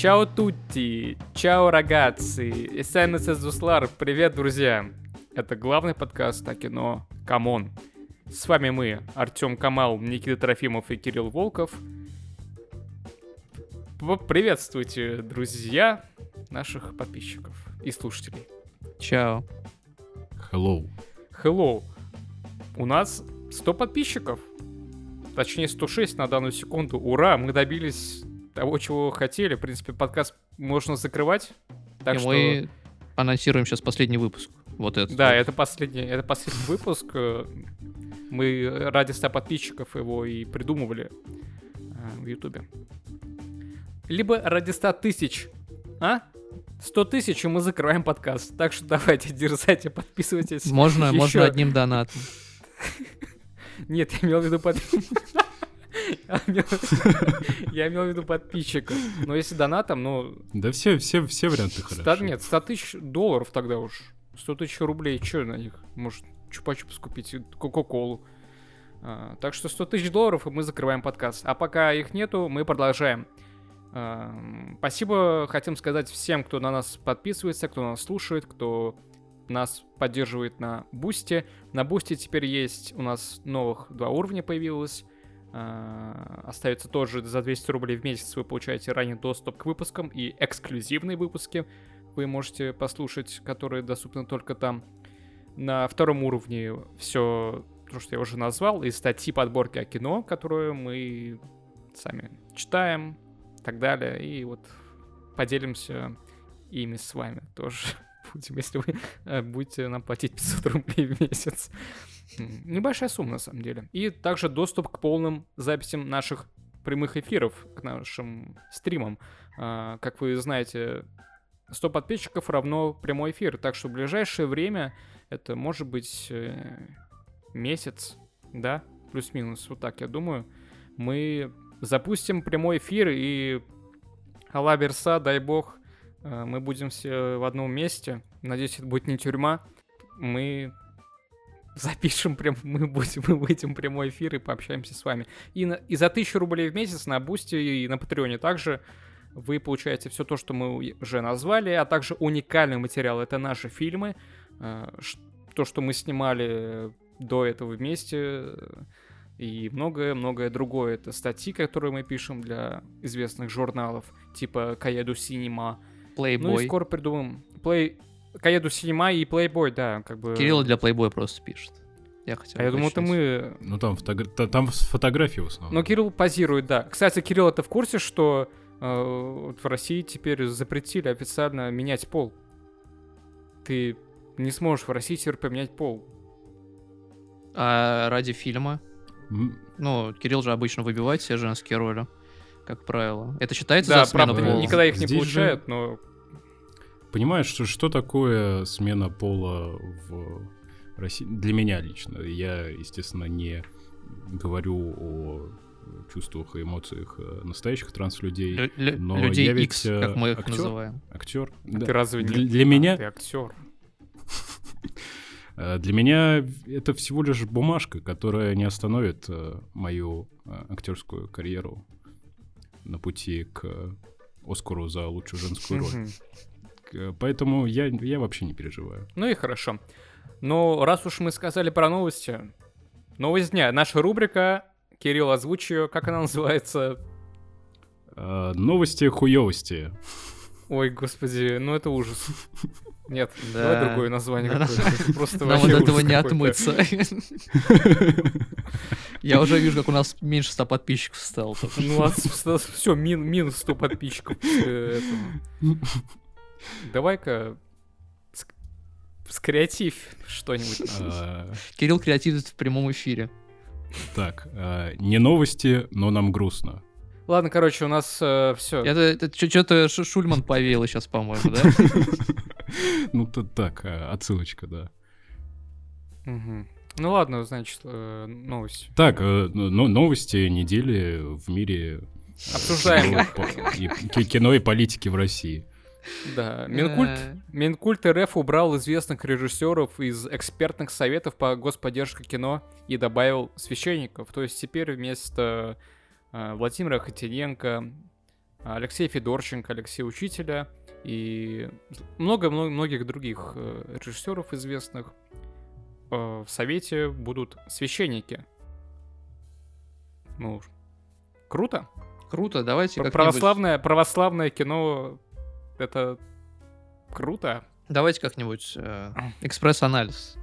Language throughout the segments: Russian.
Ciao tutti, ciao ragazzi, исәнмесез, дуслар, привет, друзья! Это главный подкаст о кино «Камон». С вами мы, Артем Камал, Никита Трофимов и Кирилл Волков. Приветствуйте, друзья, наших подписчиков и слушателей. Чао. Hello. Hello. У нас 100 подписчиков. Точнее, 106 на данную секунду. Ура, мы добились того, чего хотели. В принципе, подкаст можно закрывать. Так и что... мы анонсируем сейчас последний выпуск. Вот это. Да, это последний, это последний выпуск. Мы ради 100 подписчиков его и придумывали э, в Ютубе. Либо ради 100 тысяч. А? 100 тысяч, и мы закрываем подкаст. Так что давайте, дерзайте, подписывайтесь. Можно, Еще... можно одним донатом. Нет, я имел в виду под... Я имел в виду подписчиков. Но если донатом, ну... Да все, все, все варианты хорошо. Нет, 100 тысяч долларов тогда уж. 100 тысяч рублей, что на них? Может, чупа-чупс купить, кока-колу. А, так что 100 тысяч долларов, и мы закрываем подкаст. А пока их нету, мы продолжаем. А, спасибо хотим сказать всем, кто на нас подписывается, кто нас слушает, кто нас поддерживает на Бусте. На Бусте теперь есть у нас новых два уровня появилось. Uh, остается тоже за 200 рублей в месяц вы получаете ранний доступ к выпускам и эксклюзивные выпуски вы можете послушать, которые доступны только там. На втором уровне все то, что я уже назвал, и статьи подборки о кино, которые мы сами читаем и так далее. И вот поделимся ими с вами тоже будем, если вы э, будете нам платить 500 рублей в месяц. Небольшая сумма, на самом деле. И также доступ к полным записям наших прямых эфиров, к нашим стримам. А, как вы знаете, 100 подписчиков равно прямой эфир, так что в ближайшее время это может быть э, месяц, да, плюс-минус, вот так я думаю, мы запустим прямой эфир и Алла бирсә, дай бог, э, мы будем все в одном месте. Надеюсь, это будет не тюрьма. Мы запишем прям, мы будем, мы выйдем прямой эфир и пообщаемся с вами. И, на, и за тысячу рублей в месяц на Boosty и на Patreon е также вы получаете все то, что мы уже назвали, а также уникальный материал. Это наши фильмы, э, то, что мы снимали до этого вместе, и многое-многое другое. Это статьи, которые мы пишем для известных журналов, типа Каеду Синема. Playboy. Ну и скоро придумаем. Play... Каеду Синема и Playboy, да, как бы... Кирилл для Playboy просто пишет. Я хотел а я думал, это мы... Ну там, фотогра... там фотографии в основном. Но Кирилл позирует, да. Кстати, Кирилл, это в курсе, что э, вот в России теперь запретили официально менять пол? Ты не сможешь в России теперь поменять пол. А ради фильма? Mm. Ну, Кирилл же обычно выбивает все женские роли, как правило. Это считается да, за смену правда, пола? никогда их не Здесь получают, же... но... Понимаешь, что, что такое смена пола в России? Для меня лично. Я, естественно, не говорю о чувствах и эмоциях э, настоящих транслюдей. Лю- но людей я ведь, X, как мы их актер, называем. Актер. А да. Ты разве не... Для меня... А, ты актер. Э, для меня это всего лишь бумажка, которая не остановит э, мою актерскую карьеру на пути к Оскару за лучшую женскую роль. Поэтому я, я вообще не переживаю. Ну и хорошо. Ну, раз уж мы сказали про новости, новость дня. Наша рубрика Кирилл, озвучи ее. Как она называется? А, новости хуёвости. Ой, господи, ну это ужас. Нет, да. давай другое название какое-то. Просто Нам от этого не отмыться. Я уже вижу, как у нас меньше 100 подписчиков стало. Ну, все, минус 100 подписчиков. Давай-ка скреатив что-нибудь. А. Кирилл креативит в прямом эфире. Так, э, не новости, но нам грустно. Ладно, короче, у нас э, все. Это, это что-то Шульман повеяло сейчас, по-моему, да? Ну, тут так, э, отсылочка, да. Ну ладно, значит, э, новости. Так, э, новости недели в мире. Обсуждаем. Кино и политики в России. Да, Минкульт, э. Минкульт РФ убрал известных режиссеров из экспертных советов по господдержке кино и добавил священников. То есть теперь вместо э, Владимира Хотиненко, Алексея Федорченко, Алексея Учителя и много-много многих других э, режиссеров известных. В совете будут священники. Ну, круто. Круто, давайте Православное, православное кино — это круто. Давайте как-нибудь э, экспресс-анализ.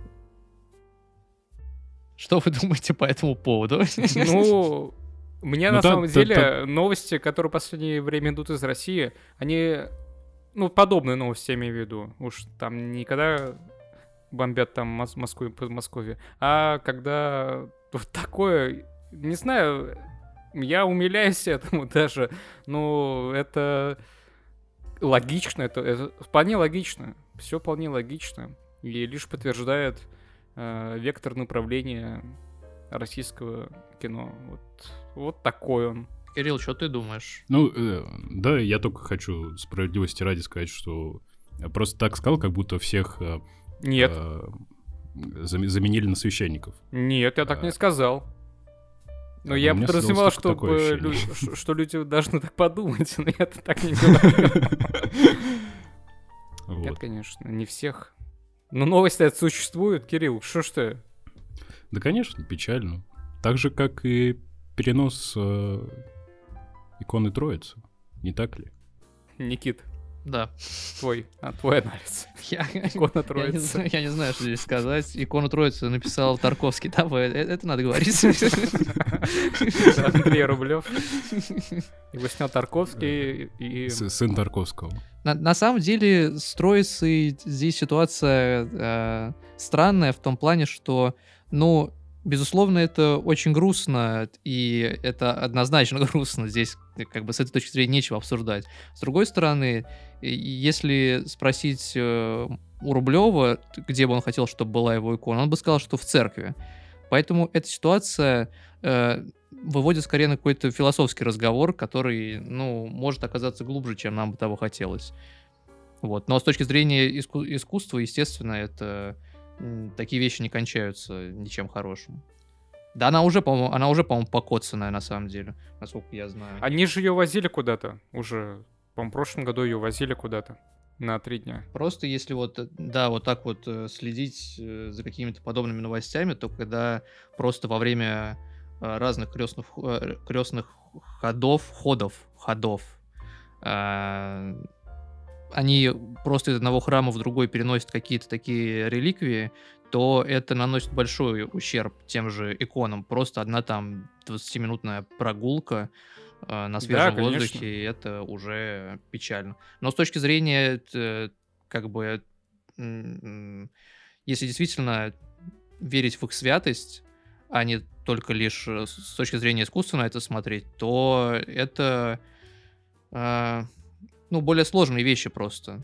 Что вы думаете по этому поводу? Ну, мне ну, на да, самом да, деле да. новости, которые в последнее время идут из России, они, ну, подобные новости, я имею в виду. Уж там никогда бомбят там Мос Москву, Подмосковье, а когда вот такое, не знаю, я умиляюсь этому даже, ну, это логично, это, это вполне логично, все вполне логично, и лишь подтверждает э, вектор направления российского кино. Вот, вот такой он. Кирилл, что ты думаешь? Ну, э, да, я только хочу справедливости ради сказать, что я просто так сказал, как будто всех э, Нет. Э, заменили на священников. Нет, я так а, не сказал. Но я подразумевал, что, лю- что люди должны так подумать, но я так не говорю. Нет, конечно, не всех. Но новости это существуют, Кирилл, что ж ты? Да, конечно, печально. Так же, как и перенос э, иконы Троицы, не так ли? Никит, да. Твой, а, твой анализ. Я, Икона Троицы. Я не, я не знаю, что здесь сказать. Икону Троицы написал Тарковский. Да, это, это надо говорить. Андрей Рублев. Его снял Тарковский и... Сын Тарковского. На, на самом деле с Троицей здесь ситуация э, странная в том плане, что, ну, безусловно, это очень грустно, и это однозначно грустно. Здесь как бы с этой точки зрения нечего обсуждать. С другой стороны, если спросить э, у Рублева, где бы он хотел, чтобы была его икона, он бы сказал, что в церкви. Поэтому эта ситуация э, выводит скорее на какой-то философский разговор, который, ну, может оказаться глубже, чем нам бы того хотелось. Вот. Но с точки зрения иску- искусства, естественно, это такие вещи не кончаются ничем хорошим. Да, она уже, по-моему, она уже, по-моему, покоцанная на самом деле, насколько я знаю. Они же ее возили куда-то уже по-моему, в прошлом году ее возили куда-то на три дня. Просто если вот, э, да, вот так вот э, следить э, за какими-то подобными новостями, то когда просто во время разных крестных, крестных ходов, ходов, ходов, они просто из одного храма в другой переносят какие-то такие реликвии, то это наносит большой ущерб тем же иконам. Просто одна там 20-минутная прогулка э, на свежем да, воздухе, и это уже печально. Но с точки зрения, э, как бы, э, если действительно верить в их святость, а не только лишь э, с точки зрения искусства на это смотреть, то это, э, ну, более сложные вещи просто.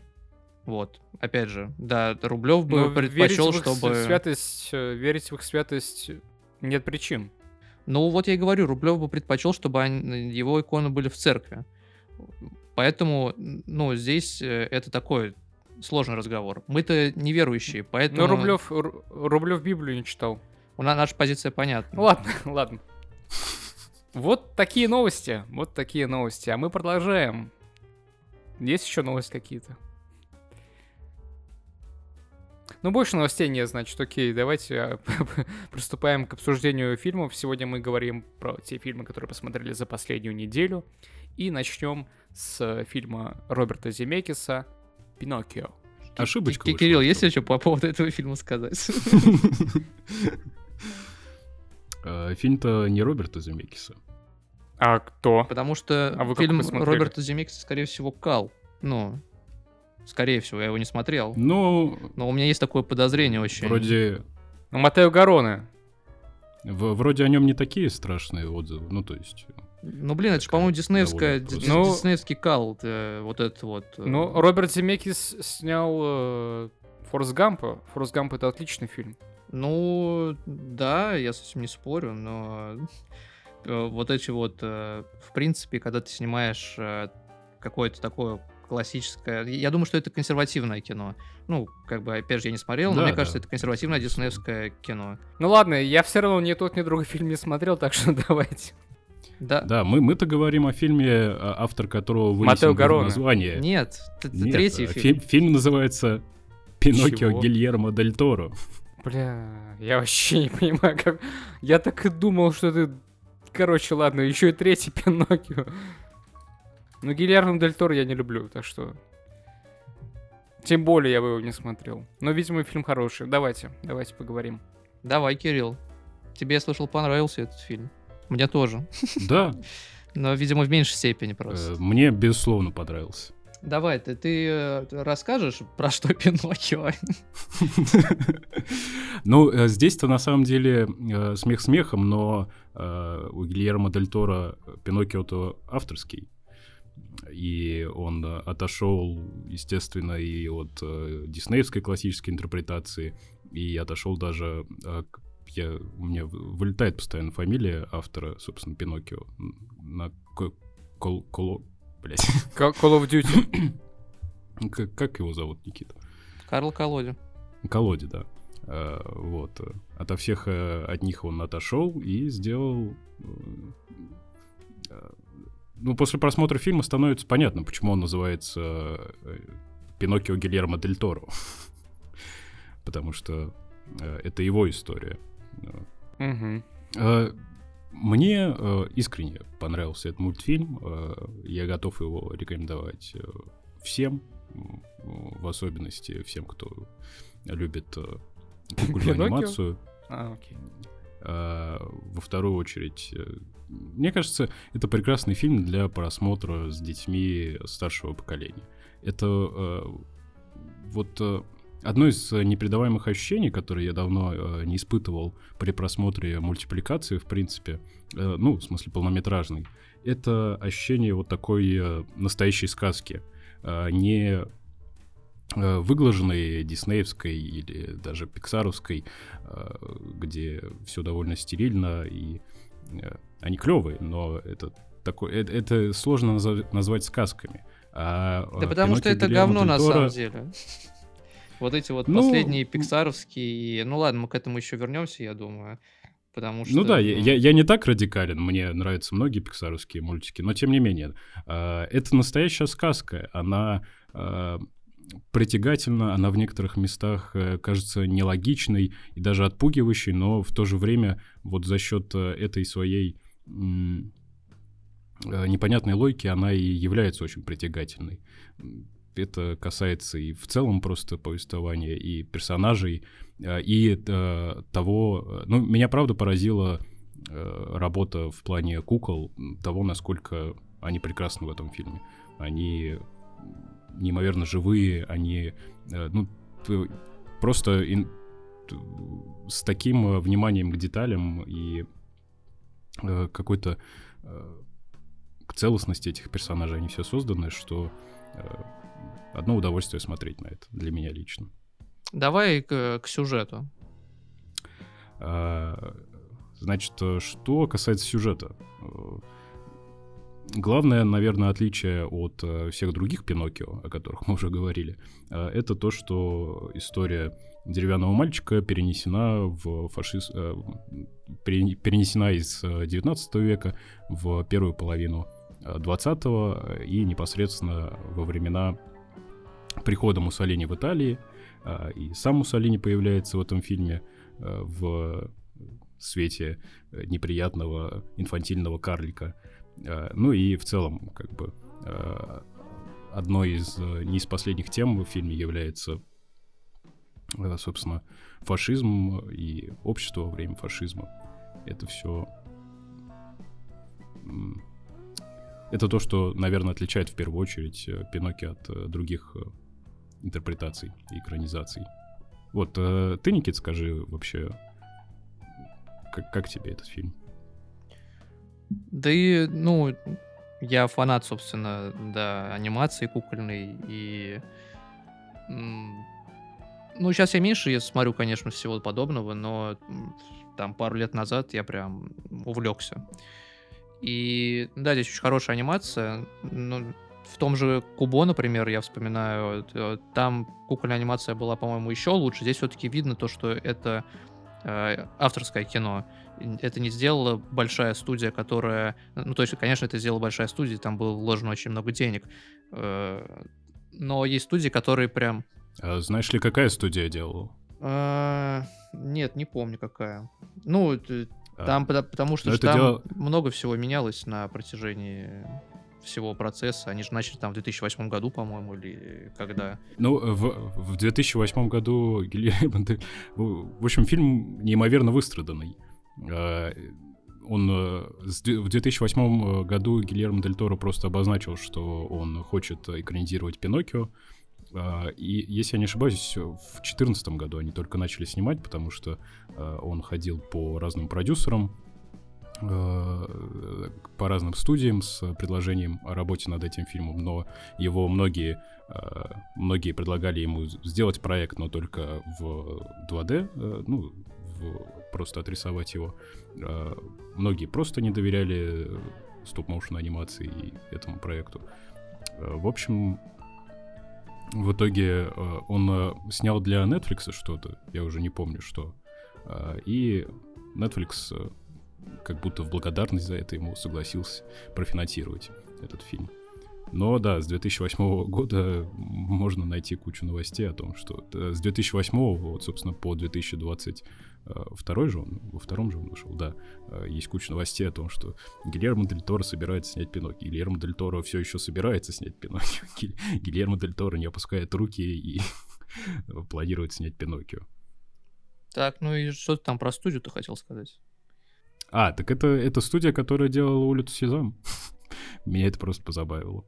Вот, опять же, да, Рублев бы Но предпочел, чтобы... Святость, э, верить в их святость нет причин. Ну, вот я и говорю, Рублев бы предпочел, чтобы они, его иконы были в церкви. Поэтому, ну, здесь э, это такой сложный разговор. Мы-то неверующие, поэтому... Но Рублев, Рублев Библию не читал. У нас наша позиция понятна. Ладно, ладно. Вот такие новости, вот такие новости. А мы продолжаем. Есть еще новости какие-то? Ну, больше новостей нет, значит, окей, давайте а, приступаем к обсуждению фильмов. Сегодня мы говорим про те фильмы, которые посмотрели за последнюю неделю. И начнем с фильма Роберта Земекиса «Пиноккио». Ошибочка. Кирилл, есть ли что по поводу этого фильма сказать? А, фильм-то не Роберта Земекиса. А кто? Потому что а фильм Роберта Земекиса, скорее всего, Кал. Ну, Скорее всего, я его не смотрел. Ну... Но у меня есть такое подозрение очень. Вроде... Ну, Матео Гароне. В, вроде о нем не такие страшные отзывы, ну, то есть... Ну, блин, это же, по-моему, диснеевская, дис, ну, диснеевский кал, э, вот этот вот. Э. Ну, Роберт Земекис снял э, Форс Гампа. Форс Гамп — это отличный фильм. Ну, да, я с этим не спорю, но э, вот эти вот, э, в принципе, когда ты снимаешь э, какое-то такое классическое. Я думаю, что это консервативное кино. Ну, как бы, опять же, я не смотрел, но да, мне да. кажется, это консервативное диснеевское кино. Ну ладно, я все равно ни тот, ни другой фильм не смотрел, так что давайте. Да. Да, мы, мы-то говорим о фильме, а, автор которого Матео вынесен название. Нет, т- Нет, третий а, фильм. фи- Фильм называется «Пиноккио Чего? Гильермо Дель Торо». Бля, я вообще не понимаю, как... Я так и думал, что ты... Короче, ладно, еще и третий Пиноккио. Но Гильермо Дель Торо я не люблю, так что... Тем более я бы его не смотрел. Но, видимо, фильм хороший. Давайте, давайте поговорим. Давай, Кирилл. Тебе, я слышал, понравился этот фильм. Мне тоже. Да, Но, видимо, в меньшей степени э, просто. мне, безусловно, понравился. Давай, ты, ты э, расскажешь, про что Пиноккио? Ну, э, здесь-то на самом деле э, смех смехом, но э, у Гильермо Дель Торо Пиноккио-то авторский. И он э, отошел, естественно, и от э, диснеевской классической интерпретации, и отошел даже... э, к- я, у меня вылетает постоянно фамилия автора, собственно, Пиноккио. На ко- кол, коло- блядь. Call of Duty. Как, как его зовут, Никита? Карл Колоди. колоде, да. Э, Вот. э, Ото всех от них он отошел и сделал... Ну, после просмотра фильма становится понятно, почему он называется э, Пиноккио Гильермо Дель Торо. Потому что э, это его история. Э, Мне искренне понравился этот мультфильм. Я готов его рекомендовать всем, в особенности всем, кто любит кукольную анимацию. А, окей. А, Во вторую очередь, э, мне кажется, это прекрасный фильм для просмотра с детьми старшего поколения. Это э, вот э, одно из непередаваемых ощущений, которые я давно не испытывал при просмотре мультипликации, в принципе, ну, в смысле полнометражной, это ощущение вот такой настоящей сказки, э, не выглаженной диснеевской или даже пиксаровской, э, где все довольно стерильно и э, они клевые, но это такой, это, это сложно назва- назвать сказками. А, Да э, потому что Пиноккио это Гильермо говно Дель на самом деле. Вот эти вот Ну, последние пиксаровские... Ну ладно, мы к этому еще вернемся, я думаю. Потому что... Ну да, я, я- я не так радикален, мне нравятся многие пиксаровские мультики, но тем не менее, это настоящая сказка, она притягательна, она в некоторых местах э, кажется нелогичной и даже отпугивающей, но в то же время вот за счет э, этой своей э, непонятной логики она и является очень притягательной. Это касается и в целом просто повествования, и персонажей, и того... Ну, меня правда поразила работа в плане кукол, того, насколько они прекрасны в этом фильме. Они неимоверно живые, они, э, ну, просто ин- с таким э, вниманием к деталям и э, какой-то к целостности этих персонажей они все созданы, что одно удовольствие смотреть на это для меня лично. Давай к, к сюжету. А, Значит, что касается сюжета. Главное, наверное, отличие от э, всех других Пиноккио, о которых мы уже говорили, э, это то, что история деревянного мальчика перенесена в фашиз... э, пере- перенесена из э, 19 века в первую половину э, 20 и непосредственно во времена прихода Муссолини в Италии. И сам Муссолини появляется в этом фильме в свете неприятного инфантильного карлика. Э, Ну и в целом, как бы, э, одной из э, не из последних тем в фильме является, собственно, фашизм и общество во время фашизма. Это все... Это то, что, наверное, отличает в первую очередь Пиноккио от других интерпретаций и экранизаций. Вот, ты, Никит, скажи вообще, как, как тебе этот фильм? Да и, ну, я фанат, собственно, да, анимации кукольной, и... Ну, сейчас я меньше я смотрю, конечно, всего подобного, но там пару лет назад я прям увлекся. И да, здесь очень хорошая анимация. Ну, в том же Кубо, например, я вспоминаю, э, там кукольная анимация была, по-моему, еще лучше. Здесь все-таки видно то, что это э, авторское кино. Это не сделала большая студия, которая... Ну, то есть, конечно, это сделала большая студия, там было вложено очень много денег. Э, но есть студии, которые прям... А знаешь ли, какая студия делала? А, нет, не помню какая. Ну, а, там, потому что там дело... много всего менялось на протяжении всего процесса. Они же начали там в 2008 году, по-моему, или когда? Ну, в, в 2008 году Гильермо В общем, фильм неимоверно выстраданный. А, он э, в 2008 году Гильермо Дель Торо просто обозначил, что он хочет экранизировать Пиноккио. И, если я не ошибаюсь, в 2014 году они только начали снимать, потому что он ходил по разным продюсерам, Э, по разным студиям с предложением о работе над этим фильмом, но его многие, э, многие предлагали ему сделать проект, но только в 2D, э, ну, в, просто отрисовать его. Многие просто не доверяли стоп-моушен анимации и этому проекту. В общем, в итоге он снял для Netflix что-то, я уже не помню что, и Netflix как будто в благодарность за это ему согласился профинансировать этот фильм. Но да, с 2008 года можно найти кучу новостей о том, что э, с 2008 вот, собственно, по 2022 же он, во втором же он вышел, да, э, есть куча новостей о том, что Гильермо Дель Торо собирается снять Пиноккио. Гильермо Дель Торо все еще собирается снять Пиноккио. Гильермо Дель Торо не опускает руки и планирует снять Пиноккио. Так, ну и что ты там про студию ты хотел сказать? А, так это, это студия, которая делала улицу Сезам. Меня это просто позабавило.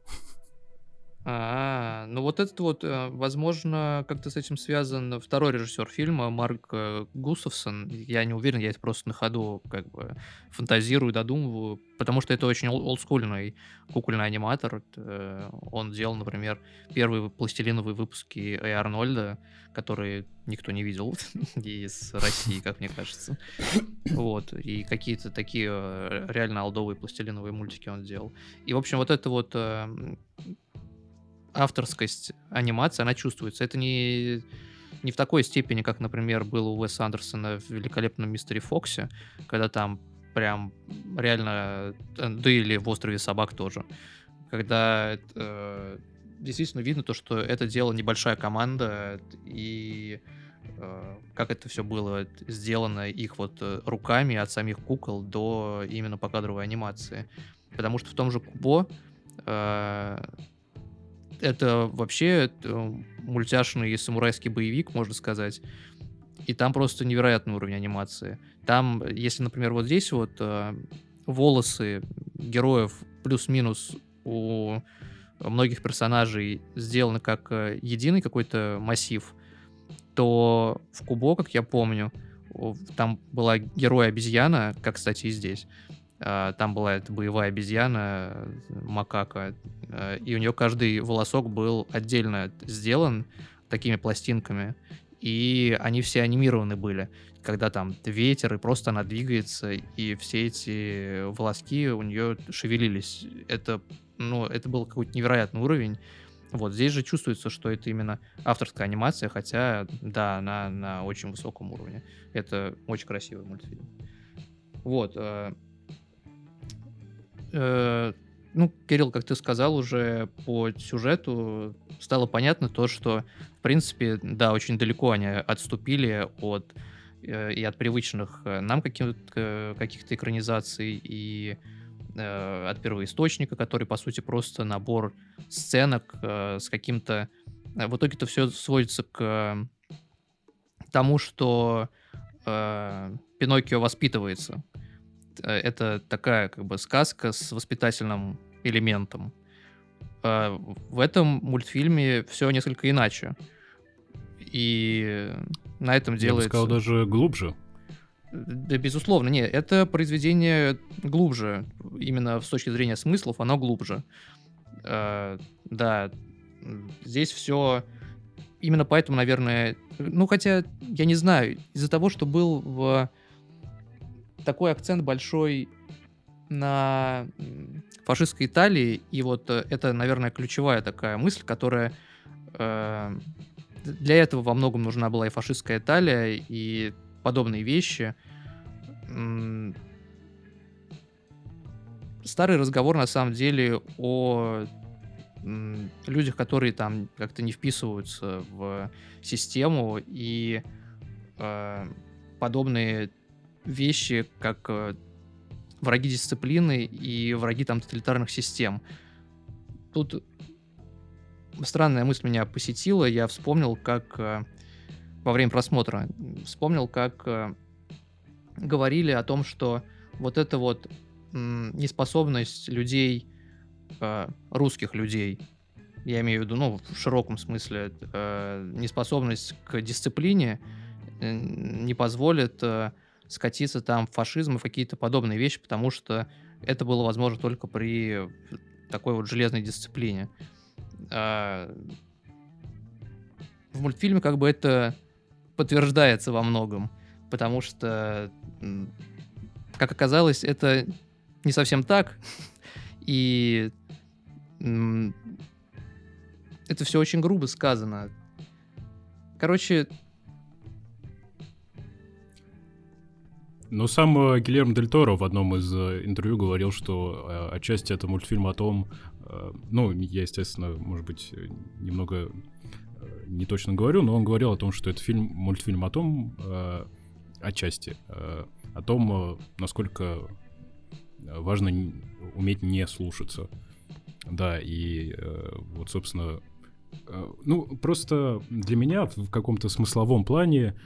А, ну вот этот вот, э, возможно, как-то с этим связан второй режиссер фильма Марк э, Гусовсон. Я не уверен, я это просто на ходу как бы фантазирую, додумываю, потому что это очень олдскульный кукольный аниматор. Э, он делал, например, первые пластилиновые выпуски Эй Арнольда, которые никто не видел из России, как мне кажется. Вот, и какие-то такие реально алдовые пластилиновые мультики он делал. И, в общем, вот это вот авторскость анимации, она чувствуется. Это не, не в такой степени, как, например, было у Уэса Андерсона в «Великолепном мистере Фоксе», когда там прям реально, э, да или в «Острове собак» тоже, когда э, действительно видно то, что это дело небольшая команда, и э, как это все было сделано их вот э, руками от самих кукол до именно покадровой анимации. Потому что в том же Кубо э, это вообще это мультяшный самурайский боевик, можно сказать. И там просто невероятный уровень анимации. Там, если, например, вот здесь вот э, волосы героев плюс-минус у многих персонажей сделаны как э, единый какой-то массив, то в Кубо, как я помню, там была герой-обезьяна, как, кстати, и здесь. А, там была эта боевая обезьяна, макака, а, и у нее каждый волосок был отдельно сделан такими пластинками, и они все анимированы были, когда там ветер, и просто она двигается, и все эти волоски у нее шевелились. Это, ну, это был какой-то невероятный уровень. Вот здесь же чувствуется, что это именно авторская анимация, хотя, да, она на очень высоком уровне. Это очень красивый мультфильм. Вот. Э, ну, Кирилл, как ты сказал уже по сюжету, стало понятно то, что, в принципе, да, очень далеко они отступили от э, и от привычных э, нам каких-то, каких-то экранизаций, и э, от первоисточника, который, по сути, просто набор сценок э, с каким-то... В итоге это все сводится к тому, что э, Пиноккио воспитывается это такая как бы сказка с воспитательным элементом. А в этом мультфильме все несколько иначе. И на этом делается... Я бы сказал, даже глубже. Да, безусловно, нет. Это произведение глубже. Именно с точки зрения смыслов оно глубже. А, да, здесь все... Именно поэтому, наверное... Ну, хотя, я не знаю, из-за того, что был в такой акцент большой на фашистской Италии, и вот э, это, наверное, ключевая такая мысль, которая э, для этого во многом нужна была и фашистская Италия, и подобные вещи. Старый разговор на самом деле о людях, которые там как-то не вписываются в систему и э, подобные вещи, как э, враги дисциплины и враги там тоталитарных систем. Тут странная мысль меня посетила. Я вспомнил, как э, во время просмотра вспомнил, как э, говорили о том, что вот эта вот неспособность людей, э, русских людей, я имею в виду, ну, в широком смысле, неспособность к дисциплине не позволит скатиться там в фашизм и какие-то подобные вещи, потому что это было возможно только при такой вот железной дисциплине. А, в мультфильме как бы это подтверждается во многом, потому что, как оказалось, это не совсем так, и это все очень грубо сказано. Короче, Ну, сам э, Гильермо Дель Торо в одном из э, интервью говорил, что э, отчасти это мультфильм о том, ну, я, естественно, может быть, немного не точно говорю, но он говорил о том, что это фильм, мультфильм о том, отчасти, о том, насколько важно уметь не слушаться. Да, и вот, собственно, ну, просто для меня в каком-то смысловом плане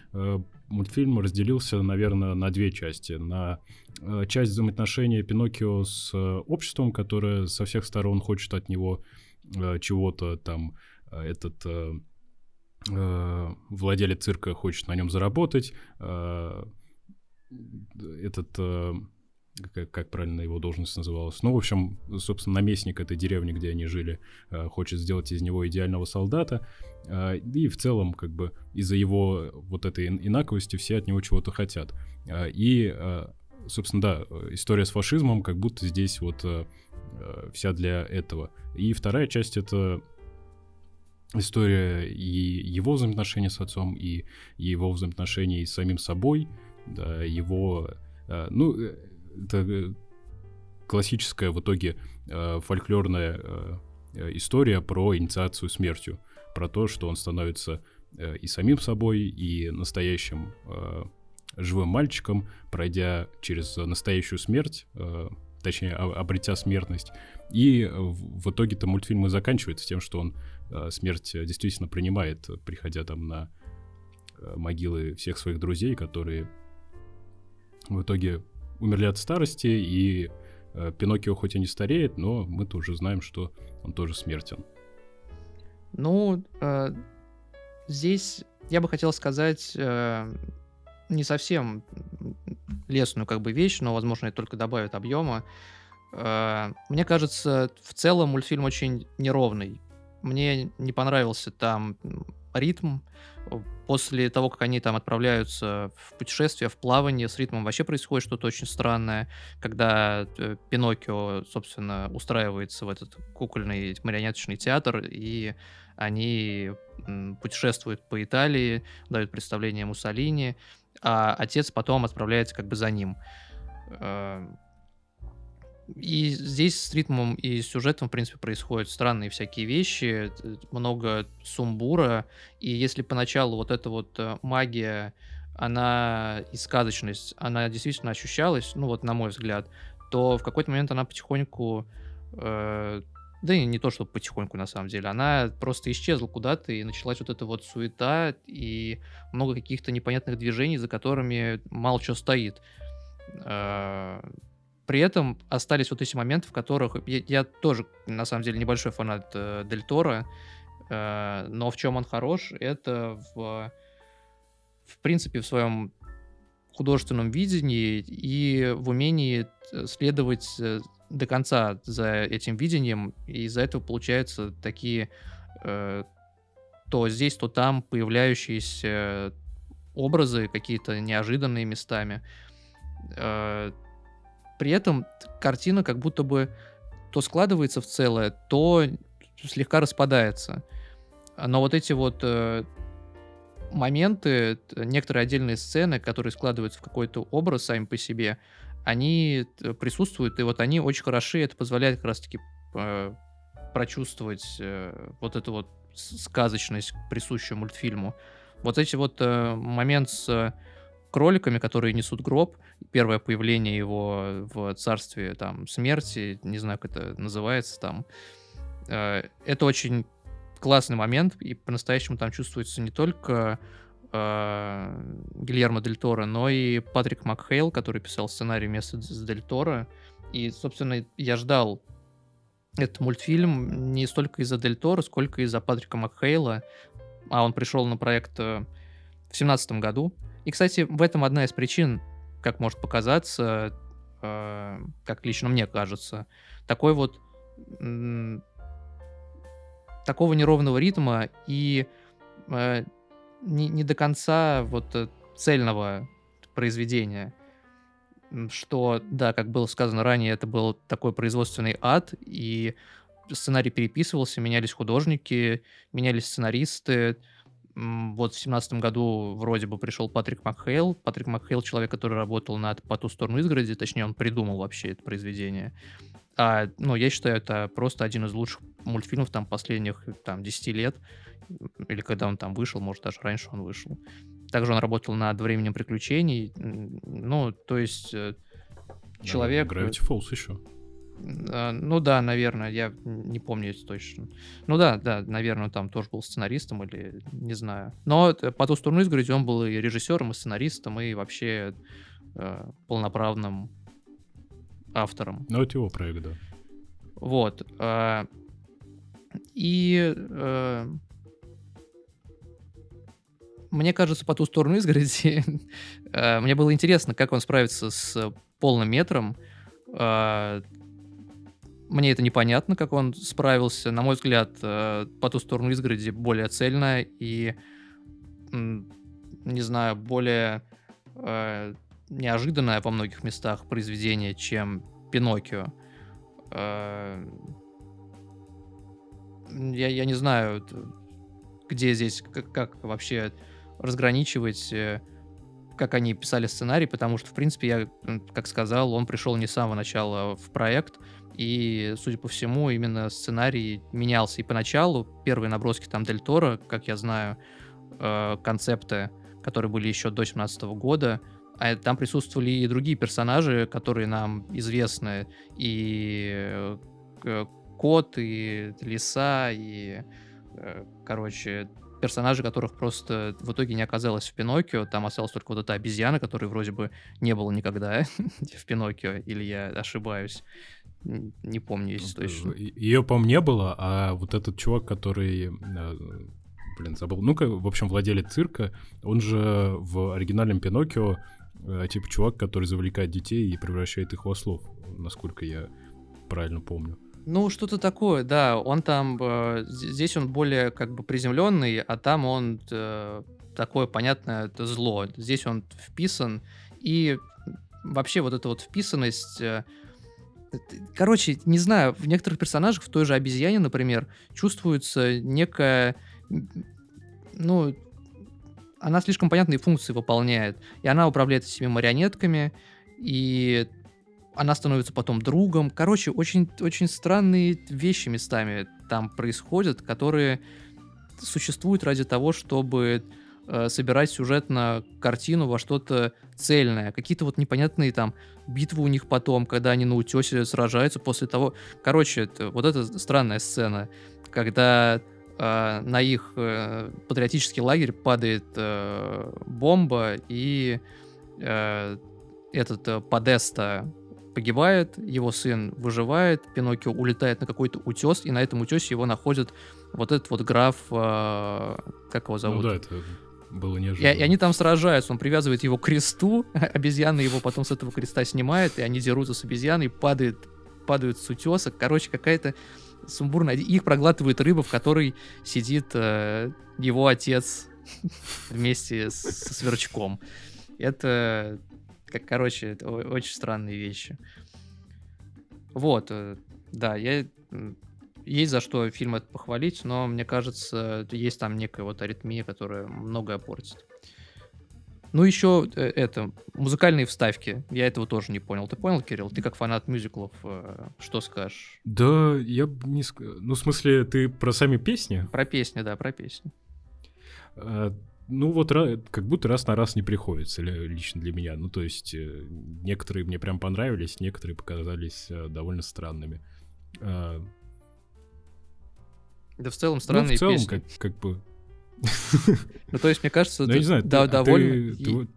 мультфильм разделился, наверное, на две части. На э, часть взаимоотношения Пиноккио с э, обществом, которое со всех сторон хочет от него э, чего-то там. Этот владелец цирка хочет на нем заработать. Этот как, как правильно его должность называлась. Ну, в общем, собственно, наместник этой деревни, где они жили, э, хочет сделать из него идеального солдата. Э, и в целом, как бы, из-за его вот этой инаковости все от него чего-то хотят. Э, и, собственно, да, история с фашизмом как будто здесь вот вся для этого. И вторая часть — это история и его взаимоотношения с отцом, и его взаимоотношений с самим собой, да, его... Ну, это э, классическая в итоге э, фольклорная э, история про инициацию смертью, про то, что он становится и самим собой, и настоящим живым мальчиком, пройдя через настоящую смерть, точнее, обретя смертность. И в, итоге-то мультфильм и заканчивается тем, что он смерть действительно принимает, приходя там на могилы всех своих друзей, которые в итоге умерли от старости, и э, Пиноккио хоть и не стареет, но мы-то уже знаем, что он тоже смертен. Ну, э, здесь я бы хотел сказать э, не совсем лесную как бы вещь, но, возможно, это только добавит объема. Э, мне кажется, в целом мультфильм очень неровный. Мне не понравился там ритм. После того, как они там отправляются в путешествие, в плавание, с ритмом вообще происходит что-то очень странное, когда э, Пиноккио, собственно, устраивается в этот кукольный марионеточный театр, и они путешествуют по Италии, дают представление Муссолини, а отец потом отправляется как бы за ним. Э, и здесь с ритмом и сюжетом, в принципе, происходят странные всякие вещи, много сумбура, и если поначалу вот эта вот э, магия, она и сказочность, она действительно ощущалась, ну вот на мой взгляд, то в какой-то момент она потихоньку, э, да и не то, что потихоньку на самом деле, она просто исчезла куда-то, и началась вот эта вот суета, и много каких-то непонятных движений, за которыми мало что стоит. При этом остались вот эти моменты, в которых я, я тоже, на самом деле, небольшой фанат э, Дель Торо, э, но в чем он хорош, это в, в принципе в своем художественном видении и в умении э, следовать э, до конца за этим видением, и из-за этого получаются такие э, то здесь, то там появляющиеся образы какие-то неожиданные местами. Э, при этом картина как будто бы то складывается в целое, то слегка распадается. Но вот эти вот э, моменты, некоторые отдельные сцены, которые складываются в какой-то образ сами по себе, они присутствуют, и вот они очень хороши, это позволяет как раз-таки э, прочувствовать э, вот эту вот сказочность, присущую мультфильму. Вот эти вот э, момент с кроликами, которые несут гроб, первое появление его в царстве там смерти, не знаю, как это называется там, э, это очень классный момент, и по-настоящему там чувствуется не только э, Гильермо Дель Торо, но и Патрик Макхейл, который писал сценарий вместо Дель Торо. И, собственно, я ждал этот мультфильм не столько из-за Дель Торо, сколько из-за Патрика Макхейла. А он пришел на проект э, в семнадцатом году. И, кстати, в этом одна из причин, как может показаться, э, как лично мне кажется, такой вот такого неровного ритма и э, не, не до конца вот э, цельного произведения. Что, да, как было сказано ранее, это был такой производственный ад, и сценарий переписывался, менялись художники, менялись сценаристы. Вот в семнадцатом году вроде бы пришел Патрик Макхейл. Патрик Макхейл — человек, который работал над «По ту сторону изгороди», точнее, он придумал вообще это произведение. А, ну, я считаю, это просто один из лучших мультфильмов там последних там 10 лет. Или когда он там вышел, может, даже раньше он вышел. Также он работал над «Временем приключений». Ну, то есть э, человек... Да, Gravity Falls еще. А, ну да, наверное, я не помню это точно. Ну да, да, наверное, там тоже был сценаристом или не знаю. Но по ту сторону изгороди он был и режиссером, и сценаристом, и вообще э, полноправным автором. Ну, это его проект, да. Вот. Э, и э, мне кажется, по ту сторону изгороди, э, мне было интересно, как он справится с полным метром. Мне это непонятно, как он справился. На мой взгляд, э, по ту сторону изгороди более цельно и, не знаю, более э, неожиданное во многих местах произведение, чем Пиноккио. Э, я, я не знаю, где здесь, как, как вообще разграничивать, как они писали сценарий, потому что, в принципе, я, как сказал, он пришел не с самого начала в проект, и, судя по всему, именно сценарий менялся. И поначалу первые наброски там Дель Торо, как я знаю, э, концепты, которые были еще до 17 года, а там присутствовали и другие персонажи, которые нам известны, и э, кот, и лиса, и, э, короче, персонажи, которых просто в итоге не оказалось в Пиноккио. Там осталась только вот эта обезьяна, которой вроде бы не было никогда в Пиноккио, или я ошибаюсь. Не помню, если точно. Ее, по-моему, не было, а вот этот чувак, который э, блин, забыл. Ну-ка, в общем, владелец цирка, он же в оригинальном Пиноккио э, типа чувак, который завлекает детей и превращает их в ослов, насколько я правильно помню. Ну, что-то такое, да. Он там... Э, здесь он более как бы приземленный, а там он э, такое понятное это зло. Здесь он вписан. И вообще вот эта вот вписанность... Э, короче, не знаю, в некоторых персонажах, в той же обезьяне, например, чувствуется некая... Ну, она слишком понятные функции выполняет. И она управляет этими марионетками, и она становится потом другом. Короче, очень, очень странные вещи местами там происходят, которые существуют ради того, чтобы э, собирать сюжетно картину во что-то цельное. Какие-то вот непонятные там битвы у них потом, когда они на утесе сражаются после того... Короче, это, вот это странная сцена, когда э, на их э, патриотический лагерь падает э, бомба, и э, этот э, Подеста погибает, его сын выживает, Пиноккио улетает на какой-то утес, и на этом утесе его находит вот этот вот граф, э, как его зовут? Ну да, это было неожиданно. И, и они там сражаются, он привязывает его к кресту, обезьяна его потом с этого креста снимает, и они дерутся с обезьяной, падают, падают с утеса. Короче, какая-то сумбурная... Их проглатывает рыба, в которой сидит э, его отец вместе со сверчком. Это как, короче, это очень странные вещи. Вот, э, да, я есть за что фильм это похвалить, но мне кажется, есть там некая вот аритмия, которая многое портит. Ну, еще э, это, музыкальные вставки. Я этого тоже не понял. Ты понял, Кирилл? Ты как фанат мюзиклов, э, что скажешь? Да, я бы не. Ну, в смысле, ты про сами песни? Про песни, да, про песни. А, ну, вот как будто раз на раз не приходится лично для меня. Ну, то есть, э, некоторые мне прям понравились, некоторые показались довольно странными. А, да в целом странные ну, в целом, песни. Как, как бы ну, то есть, мне кажется, ну, я не знаю, да, ты, довольно... Ты, ты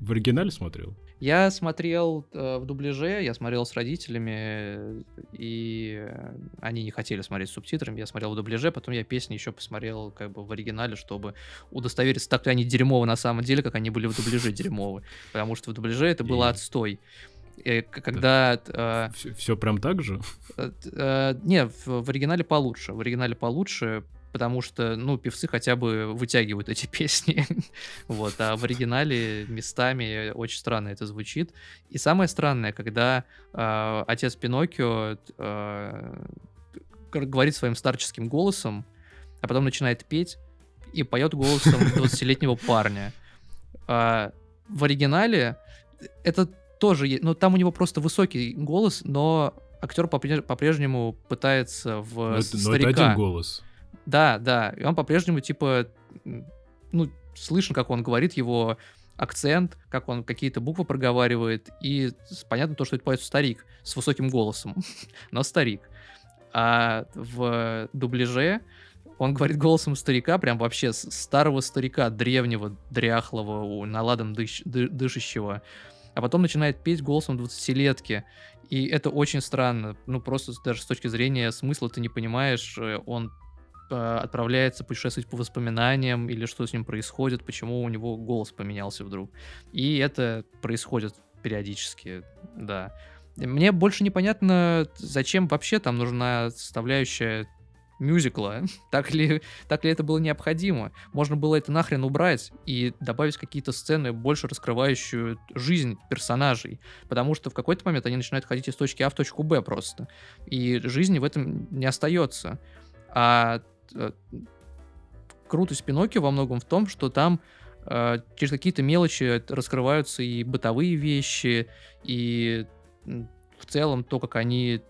в оригинале смотрел? Я смотрел э, в дубляже, я смотрел с родителями, и они не хотели смотреть с субтитрами, я смотрел в дубляже, потом я песни еще посмотрел как бы в оригинале, чтобы удостовериться, так ли они дерьмовы на самом деле, как они были в дубляже дерьмовы, потому что в дубляже это было отстой. И когда... Э, все, все прям так же? Э, э, не, в, в оригинале получше. В оригинале получше, потому что, ну, певцы хотя бы вытягивают эти песни, вот, а в оригинале местами очень странно это звучит. И самое странное, когда э, отец Пиноккио э, говорит своим старческим голосом, а потом начинает петь и поет голосом 20-летнего парня. А в оригинале это тоже, ну, там у него просто высокий голос, но актер по-прежнему пытается в но это, старика. Но это один голос. Да, да. И он по-прежнему, типа, ну, слышно, как он говорит, его акцент, как он какие-то буквы проговаривает, и понятно то, что это поет старик с высоким голосом, но старик. А в дубляже он говорит голосом старика, прям вообще старого старика, древнего, дряхлого, наладом дыш, ды, дышащего. А потом начинает петь голосом 20-летки. И это очень странно. Ну, просто даже с точки зрения смысла ты не понимаешь, э, он Э, отправляется путешествовать по воспоминаниям или что с ним происходит, почему у него голос поменялся вдруг. И это происходит периодически, да. Мне больше непонятно, зачем вообще там нужна составляющая мюзикла. так, ли, так ли это было необходимо? Можно было это нахрен убрать и добавить какие-то сцены, больше раскрывающую жизнь персонажей. Потому что в какой-то момент они начинают ходить из точки А в точку Б просто. И жизни в этом не остается. А Э, крутость Пиноккио во многом в том, что там э, через какие-то мелочи раскрываются и бытовые вещи, и в целом то, как они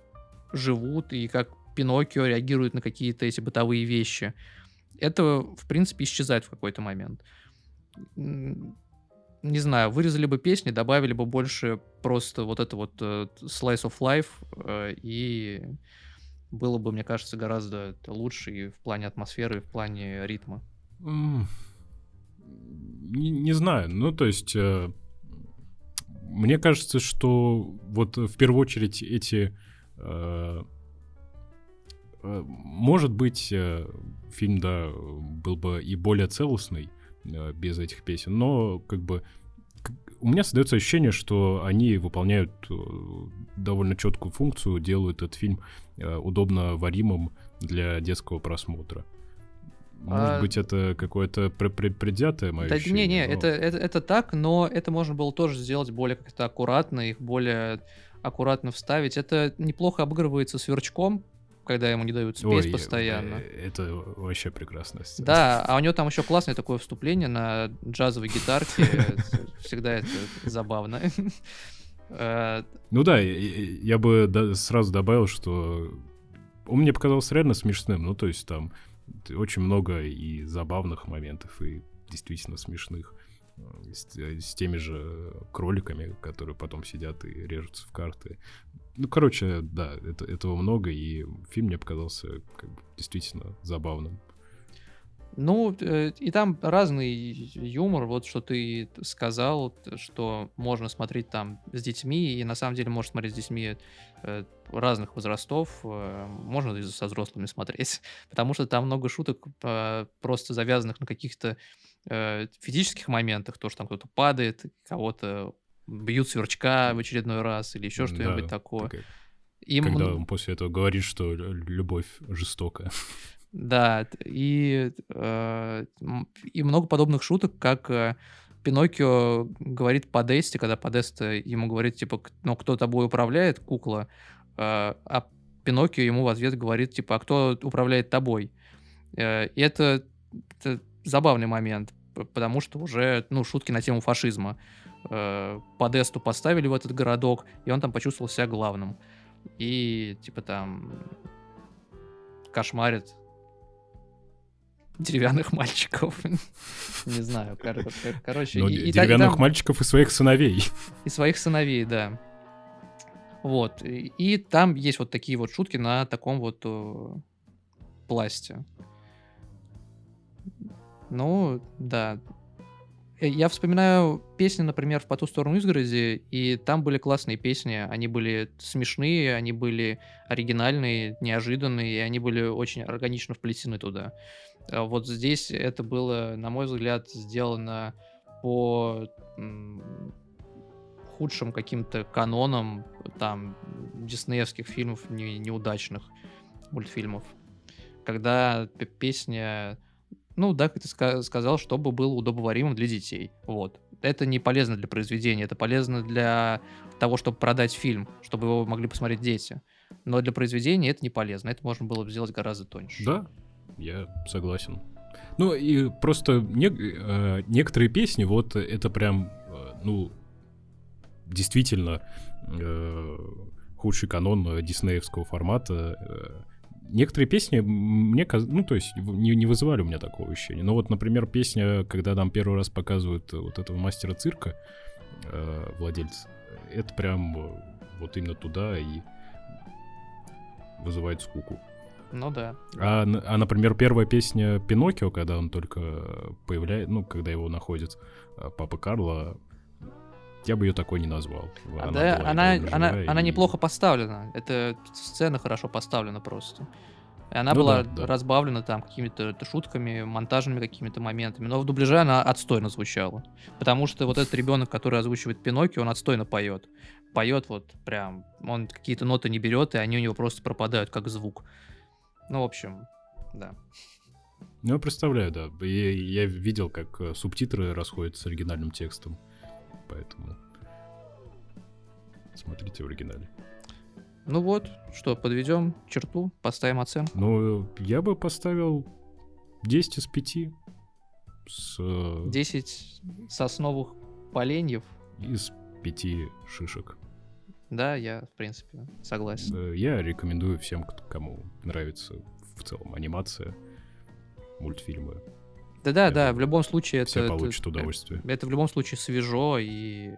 живут, и как Пиноккио реагирует на какие-то эти бытовые вещи. Это, в принципе, исчезает в какой-то момент. Не знаю, вырезали бы песни, добавили бы больше просто вот это вот uh, slice of life, uh, и было бы, мне кажется, гораздо лучше и в плане атмосферы, и в плане ритма. Не, не знаю, ну то есть э, мне кажется, что вот в первую очередь эти э, э, может быть э, фильм да был бы и более целостный э, без этих песен, но как бы у меня создается ощущение, что они выполняют э, довольно четкую функцию, делают этот фильм э, удобно варимым для детского просмотра. Может а... быть, это какое-то предвзятое мое да, ощущение? Не, не, но... это, это, это так, но это можно было тоже сделать более как-то аккуратно, их более аккуратно вставить. Это неплохо обыгрывается сверчком, когда ему не дают спеть Ой, постоянно. Э, это вообще прекрасно. Да, а у него там еще классное такое вступление на джазовой гитарке. Всегда это забавно. Э, ну да, я бы сразу добавил, что он мне показался реально смешным. Ну, то есть там очень много и забавных моментов, и действительно смешных. Э, с, с теми же кроликами, которые потом сидят и режутся в карты. Ну, короче, да, это, этого много, и фильм мне показался как бы, действительно забавным. Ну, э, и там разный юмор, вот что ты сказал, что можно смотреть там с детьми, и на самом деле можно смотреть с детьми э, разных возрастов, можно и со взрослыми смотреть, потому что там много шуток просто завязанных на каких-то физических моментах, то, что там кто-то падает, кого-то бьют сверчка в очередной раз или еще что-нибудь да, такое. Такая... Им... Когда он после этого говорит, что любовь жестокая. Да, и, э, и много подобных шуток, как э, Пиноккио говорит Подесте, когда Подеста ему говорит, типа, ну, кто тобой управляет, кукла, э, а Пиноккио ему в ответ говорит, типа, а кто управляет тобой? Э, и это, это забавный момент, потому что уже, ну, шутки на тему фашизма. Э, Подесту поставили в этот городок, и он там почувствовал себя главным. И, типа, там кошмарит деревянных мальчиков. Не знаю, короче. Ну, деревянных мальчиков и своих сыновей. И своих сыновей, да. Вот. И там есть вот такие вот шутки на таком вот пласте. Ну, да. Э, я вспоминаю песни, например, в «По ту сторону изгороди», и там были классные песни. Они были смешные, они были оригинальные, неожиданные, и они были очень органично вплетены туда. А вот здесь это было, на мой взгляд, сделано по худшим каким-то канонам там диснеевских фильмов не, неудачных мультфильмов. Когда песня ну да, как ты сказал, чтобы было удобоваримым для детей. Вот. Это не полезно для произведения, это полезно для того, чтобы продать фильм, чтобы его могли посмотреть дети. Но для произведения это не полезно. Это можно было бы сделать гораздо тоньше. Да, я согласен. Ну и просто не, э, некоторые песни, вот это прям, э, ну, действительно э, худший канон диснеевского формата. Э, некоторые песни мне, ну, то есть не, не вызывали у меня такого ощущения. Но вот, например, песня, когда нам первый раз показывают вот этого мастера цирка, э, владельца, это прям э, вот именно туда и вызывает скуку. Ну да. А, а, например, первая песня Пиноккио, когда он только появляется, ну, когда его находит э, папа Карло, я бы ее такой не назвал. А она да, она, она, и... она неплохо поставлена. Это сцена хорошо поставлена просто. И она ну, была да, да. разбавлена там какими-то шутками, монтажными какими-то моментами. Но в дубляже она отстойно звучала. Потому что вот этот ребенок, который озвучивает Пиноккио, он отстойно поет. Поет вот прям, он какие-то ноты не берет, и они у него просто пропадают как звук. Ну, в общем, да. Ну, я представляю, да. Я, я видел, как э, субтитры расходятся с оригинальным текстом поэтому смотрите в оригинале. Ну вот, что, подведем черту, поставим оценку. Ну, я бы поставил 10 из 5. С... 10 сосновых поленьев. Из 5 шишек. Да, я, в принципе, согласен. Я рекомендую всем, кому нравится в целом анимация, мультфильмы, да-да, да, в любом случае это... Все получат это, удовольствие. Это в любом случае свежо и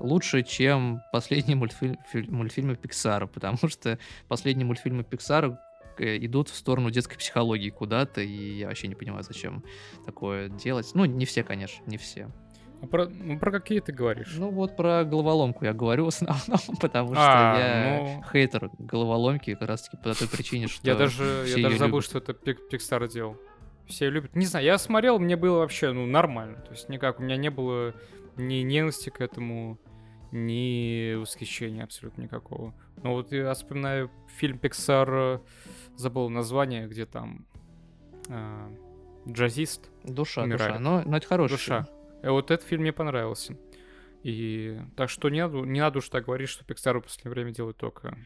лучше, чем последние мультфильм, мультфильмы Pixar, потому что последние мультфильмы Pixar э, идут в сторону детской психологии куда-то, и я вообще не понимаю, зачем такое делать. Ну, не все, конечно, не все. А про, ну, про какие ты говоришь? Ну, вот про головоломку я говорю в основном, потому что а, я ну... хейтер головоломки как раз-таки по той причине, что Я даже, я даже забыл, что это Pixar делал все любят. Не знаю, я смотрел, мне было вообще, ну, нормально. То есть никак, у меня не было ни ненависти к этому, ни восхищения абсолютно никакого. Но вот я вспоминаю фильм Pixar, забыл название, где там э, джазист Душа, умирает. душа. Но, но это хороший Душа. Фильм. И вот этот фильм мне понравился. И так что не надо, не надо уж так говорить, что Pixar в последнее время делает только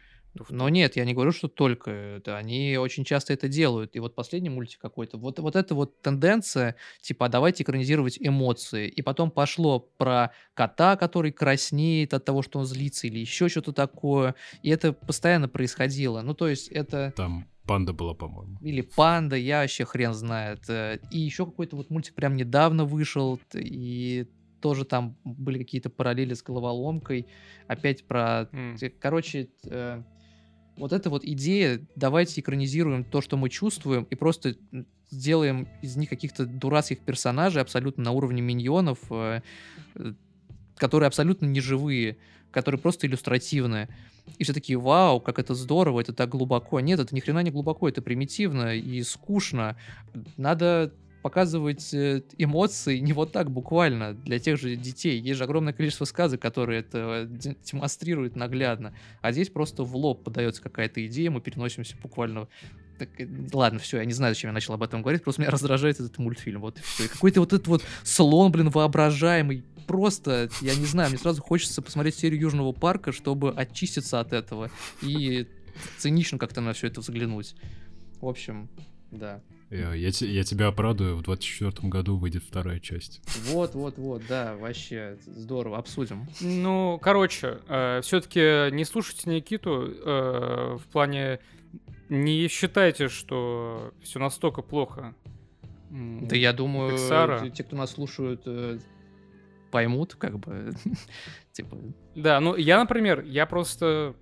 но нет, я не говорю, что только это. Они очень часто это делают. И вот последний мультик какой-то, вот, вот эта вот тенденция, типа, давайте экранизировать эмоции. И потом пошло про кота, который краснеет от того, что он злится, или еще что-то такое. И это постоянно происходило. Ну, то есть это... Там панда была, по-моему. Или панда, я вообще хрен знает. Э, и еще какой-то вот мультик прям недавно вышел, и тоже там были какие-то параллели с головоломкой. Опять про... Mm. Короче, э, вот эта вот идея, давайте экранизируем то, что мы чувствуем, и просто сделаем из них каких-то дурацких персонажей абсолютно на уровне миньонов, э, э, которые абсолютно неживые, которые просто иллюстративные. И все такие, вау, как это здорово, это так глубоко. Нет, это ни хрена не глубоко, это примитивно и скучно. Надо показывать э, эмоции не вот так буквально для тех же детей. Есть же огромное количество сказок, которые это демонстрируют наглядно. А здесь просто в лоб подается какая-то идея, мы переносимся буквально так, э, ладно, все, я не знаю, зачем я начал об этом говорить, просто меня раздражает этот мультфильм, вот и все. какой-то вот этот вот слон, блин, воображаемый, просто, я не знаю, мне сразу хочется посмотреть серию Южного парка, чтобы очиститься от этого и цинично как-то на все это взглянуть. В общем, да. Я, я, я тебя оправдываю, в 24 году выйдет вторая часть. Вот, вот, вот, да, вообще здорово, обсудим. Ну, короче, э, все-таки не слушайте Никиту э, в плане не считайте, что все настолько плохо. Да я думаю, Pixar. те, кто нас слушают, э, поймут, как бы. типа. Да, ну я, например, я просто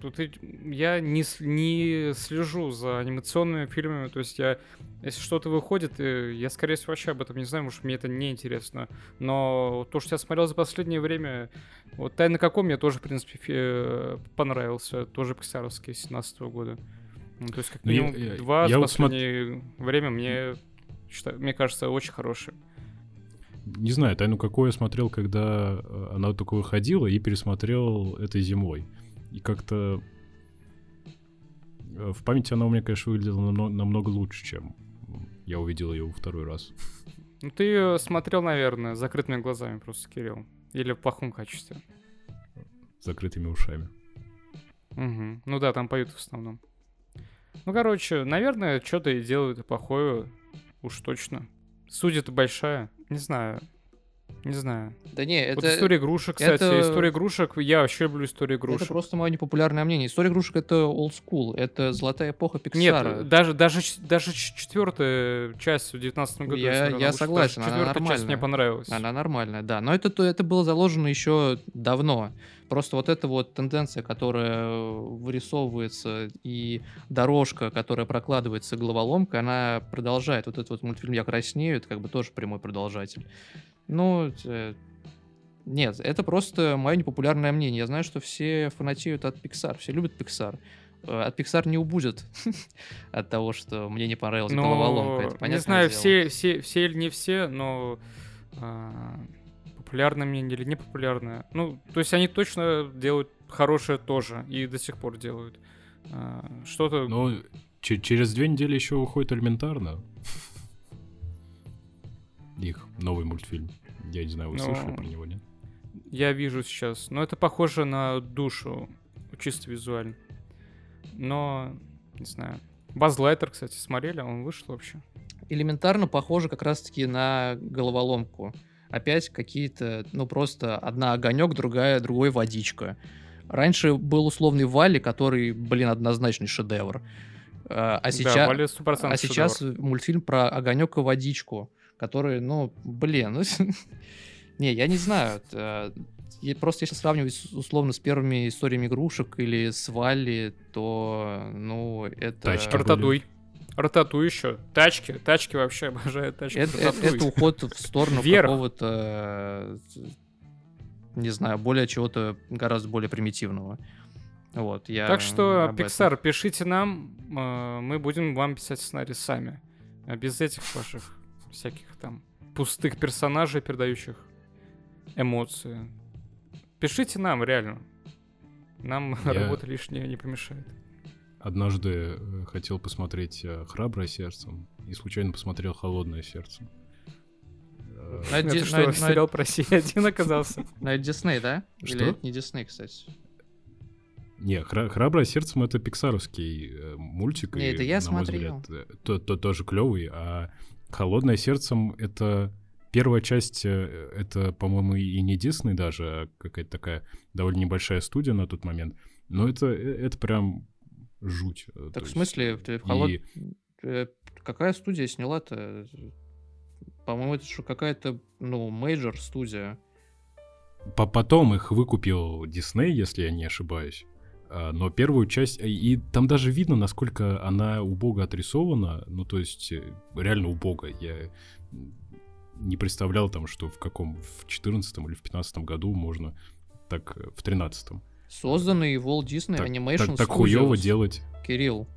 тут я не, не слежу за анимационными фильмами, то есть я, если что-то выходит, э, я, скорее всего, вообще об этом не знаю, может, мне это не интересно. Но то, что я смотрел за последнее время, вот «Тайна каком» мне тоже, в принципе, э, понравился, тоже пиксаровский, 17 года. Ну, то есть, как ну, минимум, я, два я, за последнее смотр... время мне, считаю, мне кажется, очень хорошие. Не знаю, «Тайну какой» я смотрел, когда э, она только выходила, и пересмотрел этой зимой. И как-то э, в памяти она у меня, конечно, выглядела намного, намного лучше, чем я увидел ее во второй раз. Ну, ты ее смотрел, наверное, закрытыми глазами просто, Кирилл. Или в плохом качестве. Закрытыми ушами. Угу. Ну да, там поют в основном. Ну, короче, наверное, что-то и делают плохое, уж точно. Судья-то большая. Не знаю. Не знаю. Да не, это... Вот история игрушек, кстати. Это... История игрушек, я вообще люблю историю игрушек. Это просто мое непопулярное мнение. История игрушек — это old school, это золотая эпоха Пиксара. Нет, даже, даже, даже четвертая часть в 19 году. Я, я, я согласен, она нормальная. часть мне понравилась. Она нормальная, да. Но это, это было заложено еще давно. Просто вот эта вот тенденция, которая вырисовывается, и дорожка, которая прокладывается головоломкой, она продолжает. Вот этот вот мультфильм «Я краснею» — это как бы тоже прямой продолжатель. Ну, э, нет, это просто мое непопулярное мнение. Я знаю, что все фанатеют от Pixar, все любят Pixar. Э, от Pixar не убудет от того, что мне не понравилась но, головоломка. Это не знаю, дело. все, все, все или не все, но а, популярное мнение или непопулярное. Ну, то есть они точно делают хорошее тоже и до сих пор делают. А, что-то... Ну, через две недели еще выходит элементарно. Их новый мультфильм. Я не знаю, вы ну, слышали про него, нет? Я вижу сейчас. Но это похоже на душу, чисто визуально. Но, не знаю. Базлайтер, кстати, смотрели, он вышел вообще. Элементарно похоже как раз-таки на головоломку. Опять какие-то, ну просто одна огонек, другая, другой водичка. Раньше был условный Валли, который, блин, однозначный шедевр. А, а сейчас, да, Валли а сейчас мультфильм про огонек и водичку которые, ну, блин, ну, не, я не знаю. Просто если сравнивать условно с первыми историями игрушек или с Валли, то, ну, это... Тачки Рататуй. Рататуй еще. Тачки. Тачки вообще обожаю тачки. Это, это, это уход в сторону какого-то, не знаю, более чего-то гораздо более примитивного. Вот, я так что, Pixar, пишите нам, э, мы будем вам писать сценарий сами. Без этих ваших всяких там пустых персонажей, передающих эмоции. Пишите нам, реально. Нам Я... работа лишняя не помешает. Однажды э, хотел посмотреть э, «Храброе сердцем» и случайно посмотрел «Холодное сердце». Э, Это что, сериал про один оказался? На Дисней, да? Или не Дисней, кстати? Не, «Храброе сердцем» — это пиксаровский мультик. Не, это я смотрел. то, то, тоже клевый, а Холодное сердцем это первая часть, э, это, по-моему, и не Дисней даже, а какая-то такая довольно небольшая студия на тот момент. Но это, э, это прям жуть. Э, так в смысле, ты в холод... И... Какая студия сняла-то? По-моему, это что какая-то, ну, major студия. По Потом их выкупил Дисней, если я не ошибаюсь. А, но первую часть... И там даже видно, насколько она убого отрисована. Ну, то есть, э, реально убого. Я не представлял там, что в каком... В 14 или в 15 году можно так... Э, в 13 Созданный Walt Disney так, Animation так, так хуёво делать. Кирилл.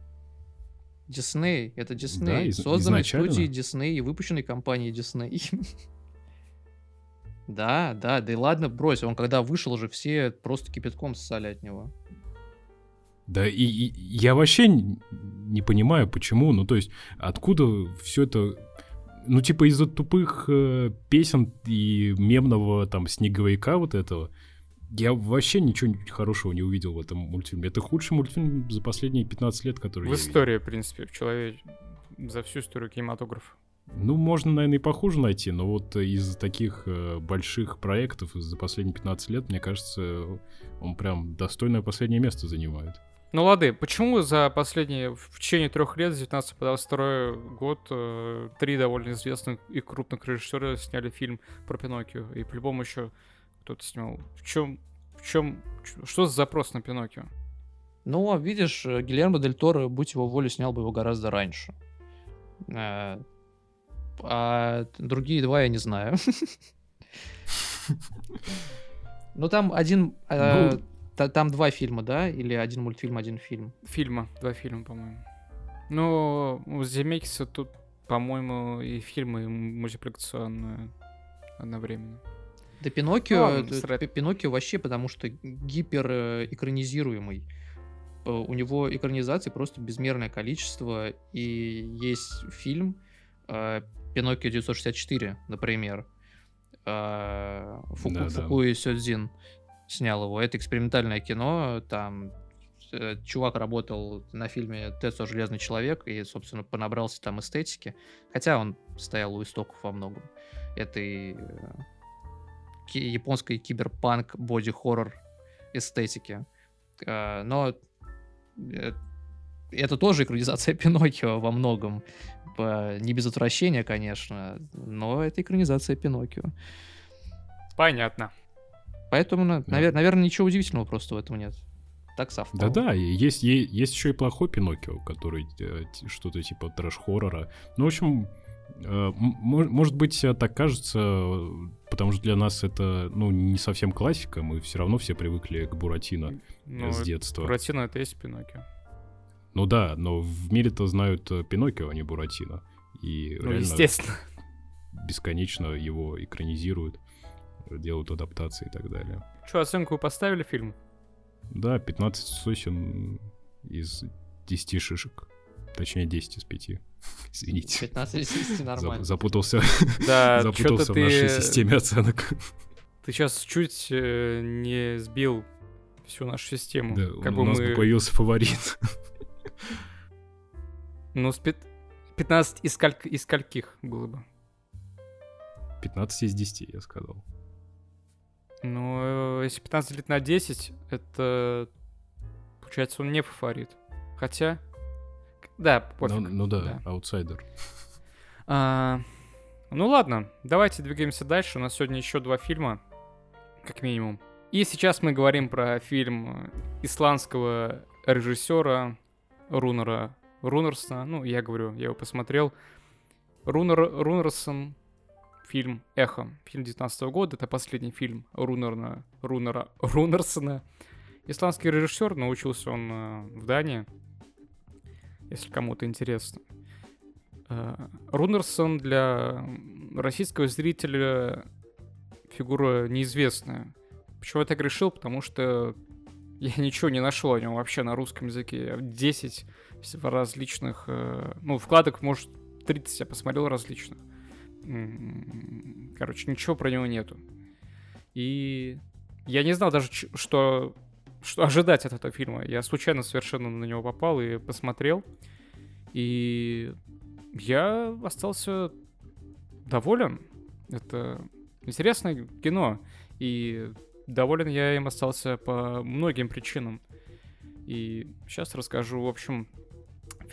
Дисней, это Дисней. Да, Созданный изначально. студией Дисней и выпущенной компанией Дисней. да, да, да и ладно, брось, он когда вышел уже все просто кипятком ссали от него. Да, и, и я вообще не понимаю, почему. Ну, то есть, откуда все это. Ну, типа, из-за тупых э, песен и мемного там снеговика вот этого. Я вообще ничего хорошего не увидел в этом мультфильме. Это худший мультфильм за последние 15 лет, который В истории, в принципе, в человек за всю историю кинематографа. Ну, можно, наверное, и похуже найти, но вот из таких э, больших проектов за последние 15 лет, мне кажется, он прям достойное последнее место занимает. Ну лады, почему за последние, в течение трех лет, с 19 по 22 год, э, три довольно известных и крупных режиссера сняли фильм про Пиноккио, и по-любому еще кто-то снимал. В чем, в чем, что за запрос на Пиноккио? Ну, а видишь, э, Гильермо Дель Торо, будь его волей, снял бы его гораздо раньше. Э, А другие два я не знаю. Ну, там один... э, Ну. Та- Там два фильма, да? Или один мультфильм, один фильм? Фильма, два фильма, по-моему. Ну, у Земекиса тут, по-моему, и фильмы, и мультипликационные одновременно. Да Пиноккио, Ну, ладно, это- срать. Пи- Пиноккио вообще потому что гипер э. Э, У него экранизаций просто безмерное количество, и есть фильм э, Пиноккио 964, например. Э, Фуку, Да-да. Фукуи Сёдзин снял его. Это экспериментальное кино, там э, чувак работал на фильме Тесо Железный человек и, собственно, понабрался там эстетики. Хотя он стоял у истоков во многом этой э, японской киберпанк боди-хоррор эстетики. Э, Но это тоже экранизация Пиноккио во многом. Не без отвращения, конечно, но это экранизация Пиноккио. Понятно. Поэтому, Да. наверное, ничего удивительного просто в этом нет. Так совпало. Да-да, есть, есть еще и плохой Пиноккио, который э, что-то типа трэш-хоррора. Ну, в общем, э, может быть, э, так кажется, потому что для нас это, ну, не совсем классика, мы все равно все привыкли к Буратино Ну, с детства. Буратино это есть Пиноккио. Ну да, но в мире-то знают Пиноккио, а не Буратино. И Ну, реально естественно. бесконечно его экранизируют, делают адаптации и так далее. Что, оценку вы поставили фильм? Да, 15 сосен из 10 шишек. Точнее, 10 из 5. Извините. 15 из 10 Зап- нормально. Запутался, Да, запутался в нашей ты... системе оценок. Ты сейчас чуть э, не сбил всю нашу систему. Да, как у бы нас мы... бы появился фаворит. Ну, с пят- 15 из, скольк... из скольких было бы? 15 из 10, я сказал. Ну, э, если 15 делить на 10, это... Получается, он не фаворит. Хотя... Да, пофиг. Ну, ну да, да. аутсайдер. А, ну ладно, давайте двигаемся дальше. У нас сегодня еще два фильма, как минимум. И сейчас мы говорим про фильм исландского режиссера Рунера Рунерсона. Ну, я говорю, я его посмотрел. Рунер Рунерсон, фильм «Эхо». Фильм 19 года, это последний фильм Рунера, Рунера Рунерсона. Исландский режиссер, научился он э, в Дании, если кому-то интересно. Э, Рунерсон для российского зрителя фигура неизвестная. Почему я так решил? Потому что я ничего не нашел о нем вообще на русском языке. 10 всего различных... э, Ну, вкладок, может, 30 я посмотрел различных. Короче, ничего про него нету. И я не знал даже, что, что ожидать от этого фильма. Я случайно совершенно на него попал и посмотрел. И я остался доволен. Это интересное кино. И доволен я им остался по многим причинам. И сейчас расскажу, в общем,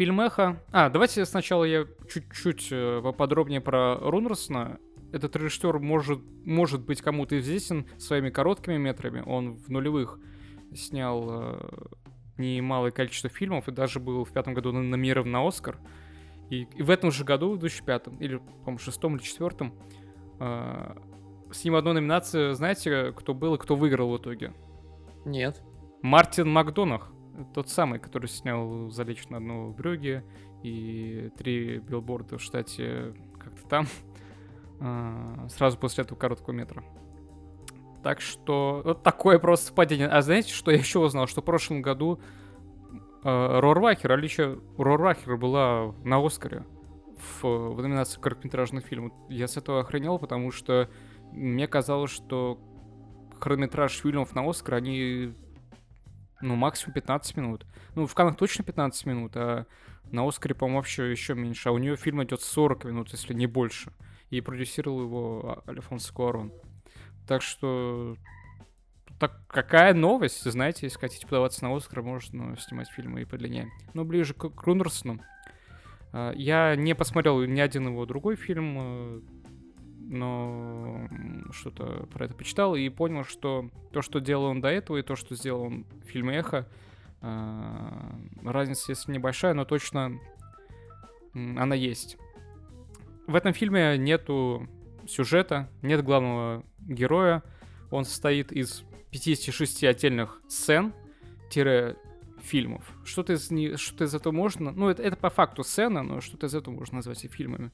фильм «Эхо». А, давайте сначала я чуть-чуть э, поподробнее про Рунерсона. Этот режиссер может, может быть кому-то известен своими короткими метрами. Он в нулевых снял э, немалое количество фильмов и даже был в пятом году номинирован на Оскар. И, и в этом же году, в 2005, или, по-моему, шестом или четвертом, э, с ним одной номинации, знаете, кто был и кто выиграл в итоге? Нет. Мартин Макдонах. Тот самый, который снял «Залечь на дно в Брюге» и три билборда в штате как-то там, а, сразу после этого короткого метра. Так что вот такое просто совпадение. А знаете, что я еще узнал? Что в прошлом году э, Рорвахер, Алича Рорвахер была на Оскаре в, в номинации короткометражный фильм. Я с этого охренел, потому что мне казалось, что хронометраж фильмов на Оскар, они, ну, максимум 15 минут. Ну, в Каннах точно 15 минут, а на Оскаре, по-моему, вообще еще меньше. А у нее фильм идет 40 минут, если не больше. И продюсировал его Альфонсо Куарон. Так что так какая новость, знаете, если хотите подаваться на Оскар, можно снимать фильмы и подлиннее. Но ближе к, к. А, я не посмотрел ни один его другой фильм, э, но что-то про это почитал и понял, что то, что делал он до этого, и то, что сделал он в фильме «Эхо», а, разница, если небольшая, но точно она есть. В этом фильме нету сюжета, нет главного героя. Он состоит из 56 отдельных сцен, фильмов. Что-то из, не, что из этого можно... Ну, это, это по факту сцена, но что-то из этого можно назвать и фильмами.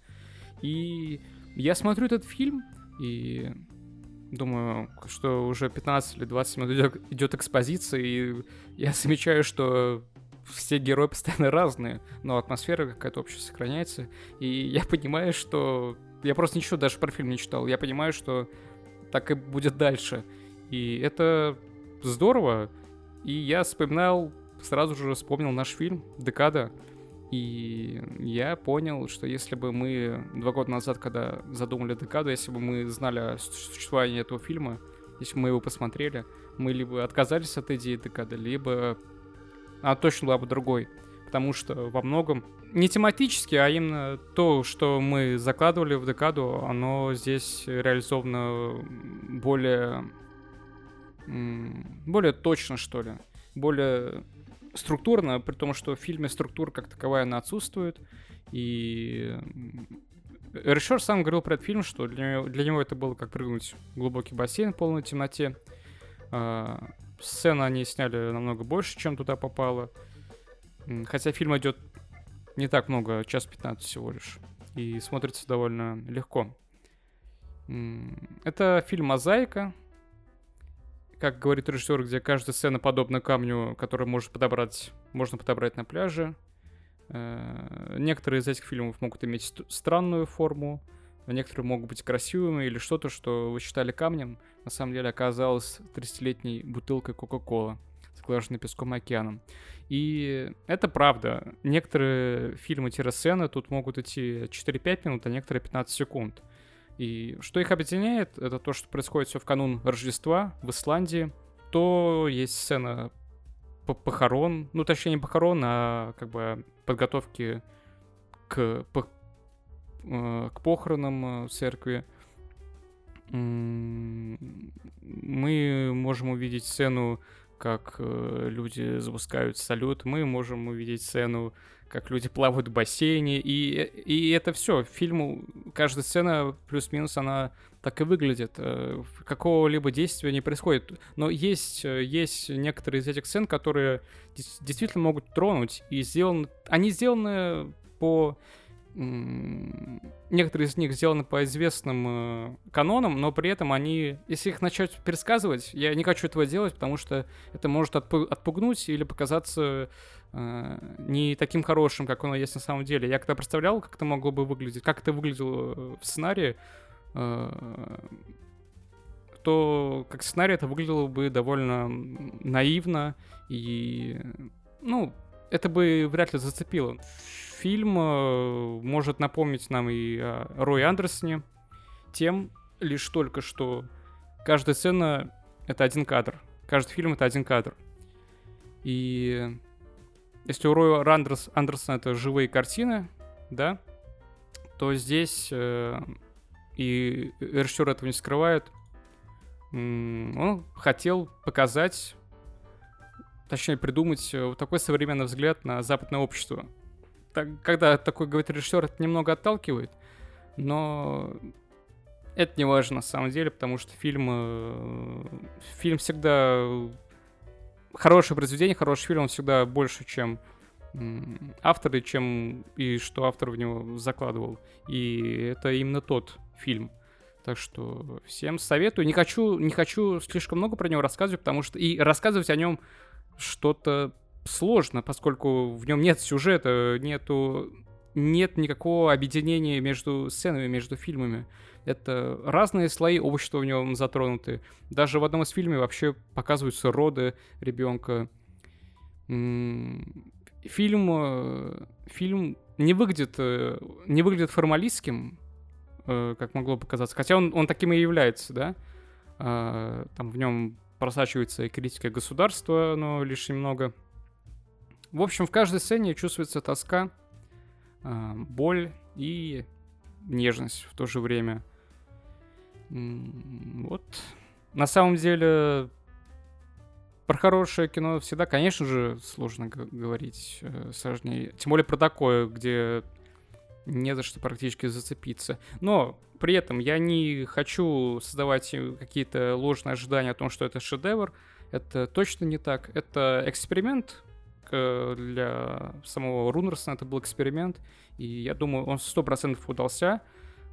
И я смотрю этот фильм, и думаю, что уже 15 или 20 минут идет, идет экспозиция, и я замечаю, что все герои постоянно разные, но атмосфера какая-то общая сохраняется. И я понимаю, что... Я просто ничего даже про фильм не читал. Я понимаю, что так и будет дальше. И это здорово. И я вспоминал, сразу же вспомнил наш фильм «Декада». И я понял, что если бы мы два года назад, когда задумали «Декаду», если бы мы знали о существовании этого фильма, если бы мы его посмотрели, мы либо отказались от идеи «Декады», либо она точно была бы другой. Потому что во многом не тематически, а именно то, что мы закладывали в декаду, оно здесь реализовано более более точно, что ли, более структурно, при том, что в фильме структура как таковая она отсутствует. И режиссер сам говорил про этот фильм, что для него, для него это было как прыгнуть в глубокий бассейн в полной темноте. А, сцены они сняли намного больше, чем туда попало. Хотя фильм идет не так много, час 15 всего лишь. И смотрится довольно легко. Это фильм «Мозаика», как говорит режиссер, где каждая сцена подобна камню, который может подобрать, можно подобрать на пляже. Э, некоторые из этих фильмов могут иметь странную форму, некоторые могут быть красивыми или что-то, что вы считали камнем, на самом деле оказалось 30-летней бутылкой Кока-Кола, сглаженной песком и океаном. И это правда. Некоторые фильмы-сцены тут могут идти 4-5 минут, а некоторые 15 секунд. И что их объединяет, это то, что происходит все в канун Рождества в Исландии. То есть сцена похорон, ну точнее не похорон, а как бы подготовки к, по, э, к похоронам э, в церкви. Мы можем увидеть сцену, как э, люди запускают салют. Мы можем увидеть сцену, как люди плавают в бассейне, и, и это все. Фильму каждая сцена плюс-минус она так и выглядит. Э, какого-либо действия не происходит. Но есть, э, есть некоторые из этих сцен, которые действительно могут тронуть, и сделаны, они сделаны по некоторые из них сделаны по известным э, канонам, но при этом они, если их начать пересказывать, я не хочу этого делать, потому что это может отпу- отпугнуть или показаться не таким хорошим, как оно есть на самом деле. Я когда представлял, как это могло бы выглядеть, как это выглядело э, в сценарии, э, то как сценарий это выглядело бы довольно наивно и, ну, это бы вряд ли зацепило фильм э, может напомнить нам и о Рой Андерсоне тем лишь только, что каждая сцена — это один кадр. Каждый фильм — это один кадр. И если у Роя Андерс, Андерсона это живые картины, да, то здесь э, и режиссер этого не скрывает. Он хотел показать, точнее придумать э, вот такой современный взгляд на западное общество так, когда такой говорит режиссер, это немного отталкивает, но это не важно на самом деле, потому что фильм, э, фильм всегда хорошее произведение, хороший фильм, он всегда больше, чем авторы, чем и что автор в него закладывал. И это именно тот фильм. Так что всем советую. Не хочу, не хочу слишком много про него рассказывать, потому что и рассказывать о нем что-то сложно, поскольку в нем нет сюжета, нету нет никакого объединения между сценами, между фильмами. Это разные слои общества в нем затронуты. Даже в одном из фильмов вообще показываются роды ребенка. Фильм, э, фильм не выглядит, э, не выглядит формалистским, э, как могло показаться. Хотя он, он таким и является, да. Там в нем просачивается и критика государства, но лишь немного. В общем, в каждой сцене чувствуется тоска, боль и нежность в то же время. Вот. На самом деле, про хорошее кино всегда, конечно же, сложно говорить э, сложнее. Тем более про такое, где не за что практически зацепиться. Но при этом я не хочу создавать какие-то ложные ожидания о том, что это шедевр. Это точно не так. Это эксперимент для самого Рунерсона. Это был эксперимент. И я думаю, он сто процентов удался.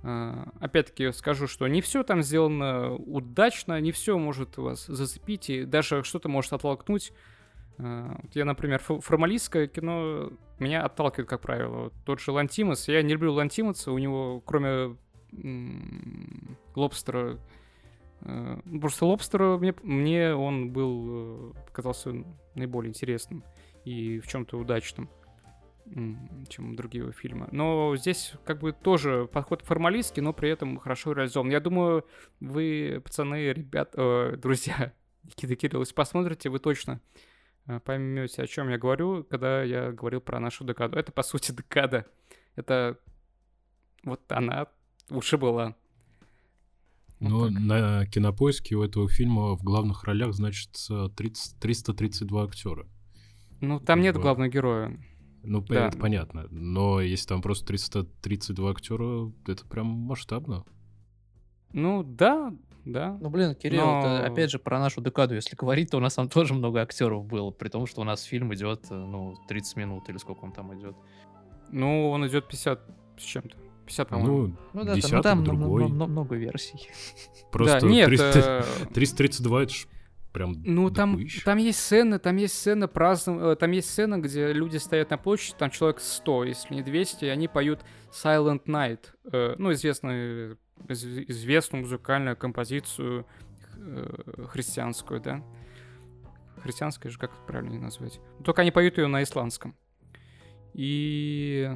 А, опять-таки скажу, что не все там сделано удачно, не все может вас зацепить, и даже что-то может оттолкнуть. А, я, например, формалистское кино меня отталкивает, как правило. Тот же Лантимас. Я не люблю Лантимаса, у него, кроме Лобстера, э, просто Лобстера мне, мне он был, э, казался наиболее интересным и в чем-то удачным чем другие его фильмы. Но здесь как бы тоже подход формалистский, но при этом хорошо реализован. Я думаю, вы, пацаны, ребят, э, друзья, Никита Кирилл, если посмотрите, вы точно э, поймете, о чем я говорю, когда я говорил про нашу декаду. Это, по сути, декада. Это вот она лучше была. Но вот на кинопоиске у этого фильма в главных ролях значится 30, 332 актера. Ну, там нет главного героя. Ну, да. это понятно. Но если там просто 332 актера, это прям масштабно. Ну, да, да. Ну, блин, Кирилл, Но... это, опять же, про нашу декаду, если говорить, то у нас там тоже много актеров было, при том, что у нас фильм идет, ну, 30 минут или сколько он там идет. Ну, он идет 50 с чем-то. 50, по-моему. Ну, ну да, десяток, там, ну, там другой. много версий. Просто да, нет, 300, 332 э, это ж прям Ну, там, там есть сцены, там есть сцена празднования, там есть сцена, где люди стоят на площади, там человек 100, если не 200, и они поют Silent Night, э, ну, известную, известную музыкальную композицию э, христианскую, да? Христианская же, как правильно назвать? Только они поют ее на исландском. И...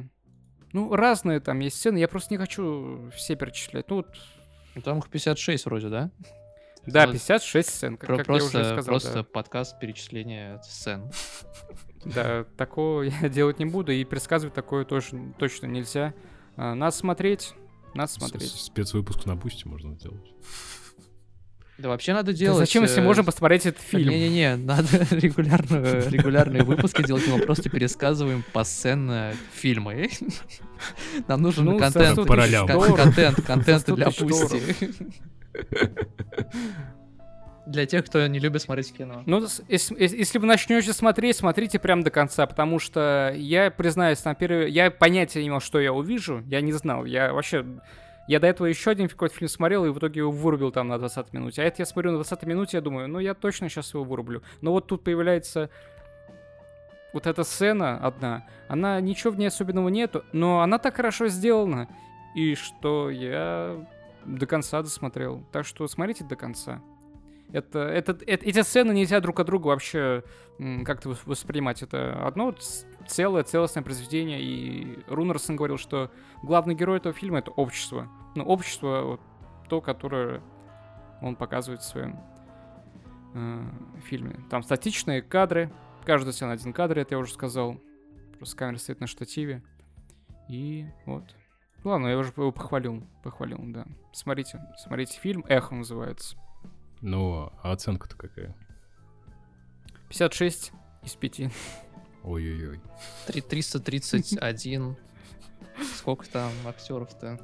Ну, разные там есть сцены, я просто не хочу все перечислять. Ну, вот... Ну, там их 56 вроде, да? Да, 56 сцен, как, как просто, я уже сказал. Просто да. подкаст перечисления сцен. Да, такого я делать не буду, и предсказывать такое тоже точно нельзя. А, надо смотреть, надо смотреть. Спецвыпуск на Boosty можно сделать. Да вообще надо делать... Да зачем, если э, можем посмотреть этот фильм? Не-не-не, надо регулярную, регулярные выпуски делать, мы просто пересказываем по сцене фильмы. Нам нужен ну, контент, контент, контент для Пусти. Для тех, кто не любит смотреть кино. Ну, если, если вы начнете смотреть, смотрите прям до конца, потому что я, признаюсь, на первый... Я понятия не имел, что я увижу, я не знал. Я вообще... Я до этого еще один какой-то фильм смотрел, и в итоге его вырубил там на 20 минуте. А это я смотрю на 20 минуте, я думаю, ну я точно сейчас его вырублю. Но вот тут появляется вот эта сцена одна, она ничего в ней особенного нету, но она так хорошо сделана, и что я до конца досмотрел. Так что смотрите до конца. Это, это, это, эти сцены нельзя друг от друга вообще как-то воспринимать. Это одно целое, целостное произведение. И Рунерсон говорил, что главный герой этого фильма — это общество. Ну, общество, вот, то, которое он показывает в своем э, фильме. Там статичные кадры. Каждая сцена один кадр, это я уже сказал. Просто камера стоит на штативе. И вот. Ладно, я уже его похвалил. Похвалил, да. Смотрите, смотрите фильм. Эхо называется. Ну, а оценка-то какая? 56 из 5. Ой-ой-ой. 331. Сколько там актеров-то?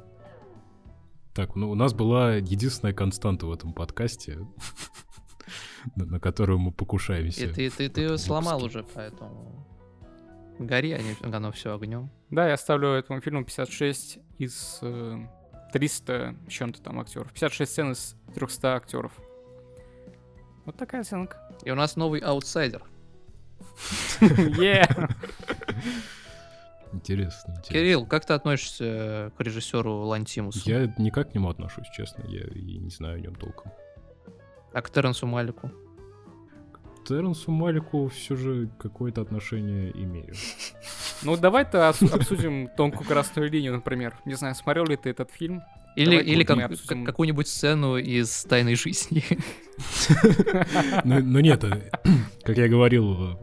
Так, ну у нас была единственная константа в этом подкасте, на которую мы покушаемся. И ты, ты, ты ее сломал уже, поэтому... Гори, они, оно все огнем. Да, я ставлю этому фильму 56 из э, 300 чем-то там актеров. 56 сцен из 300 актеров. Вот такая оценка. И у нас новый аутсайдер. Yeah. Интересно, интересно. Кирилл, как ты относишься к режиссеру Лантимусу? Я никак к нему отношусь, честно. Я и не знаю о нем толком. А к Терренсу Малику? Терренсу Малику все же какое-то отношение имею. Ну, давай-то обсудим тонкую красную линию, например. Не знаю, смотрел ли ты этот фильм? Или, Давай или как- обсудим. какую-нибудь сцену из «Тайной жизни». Ну, ну нет, как я говорил,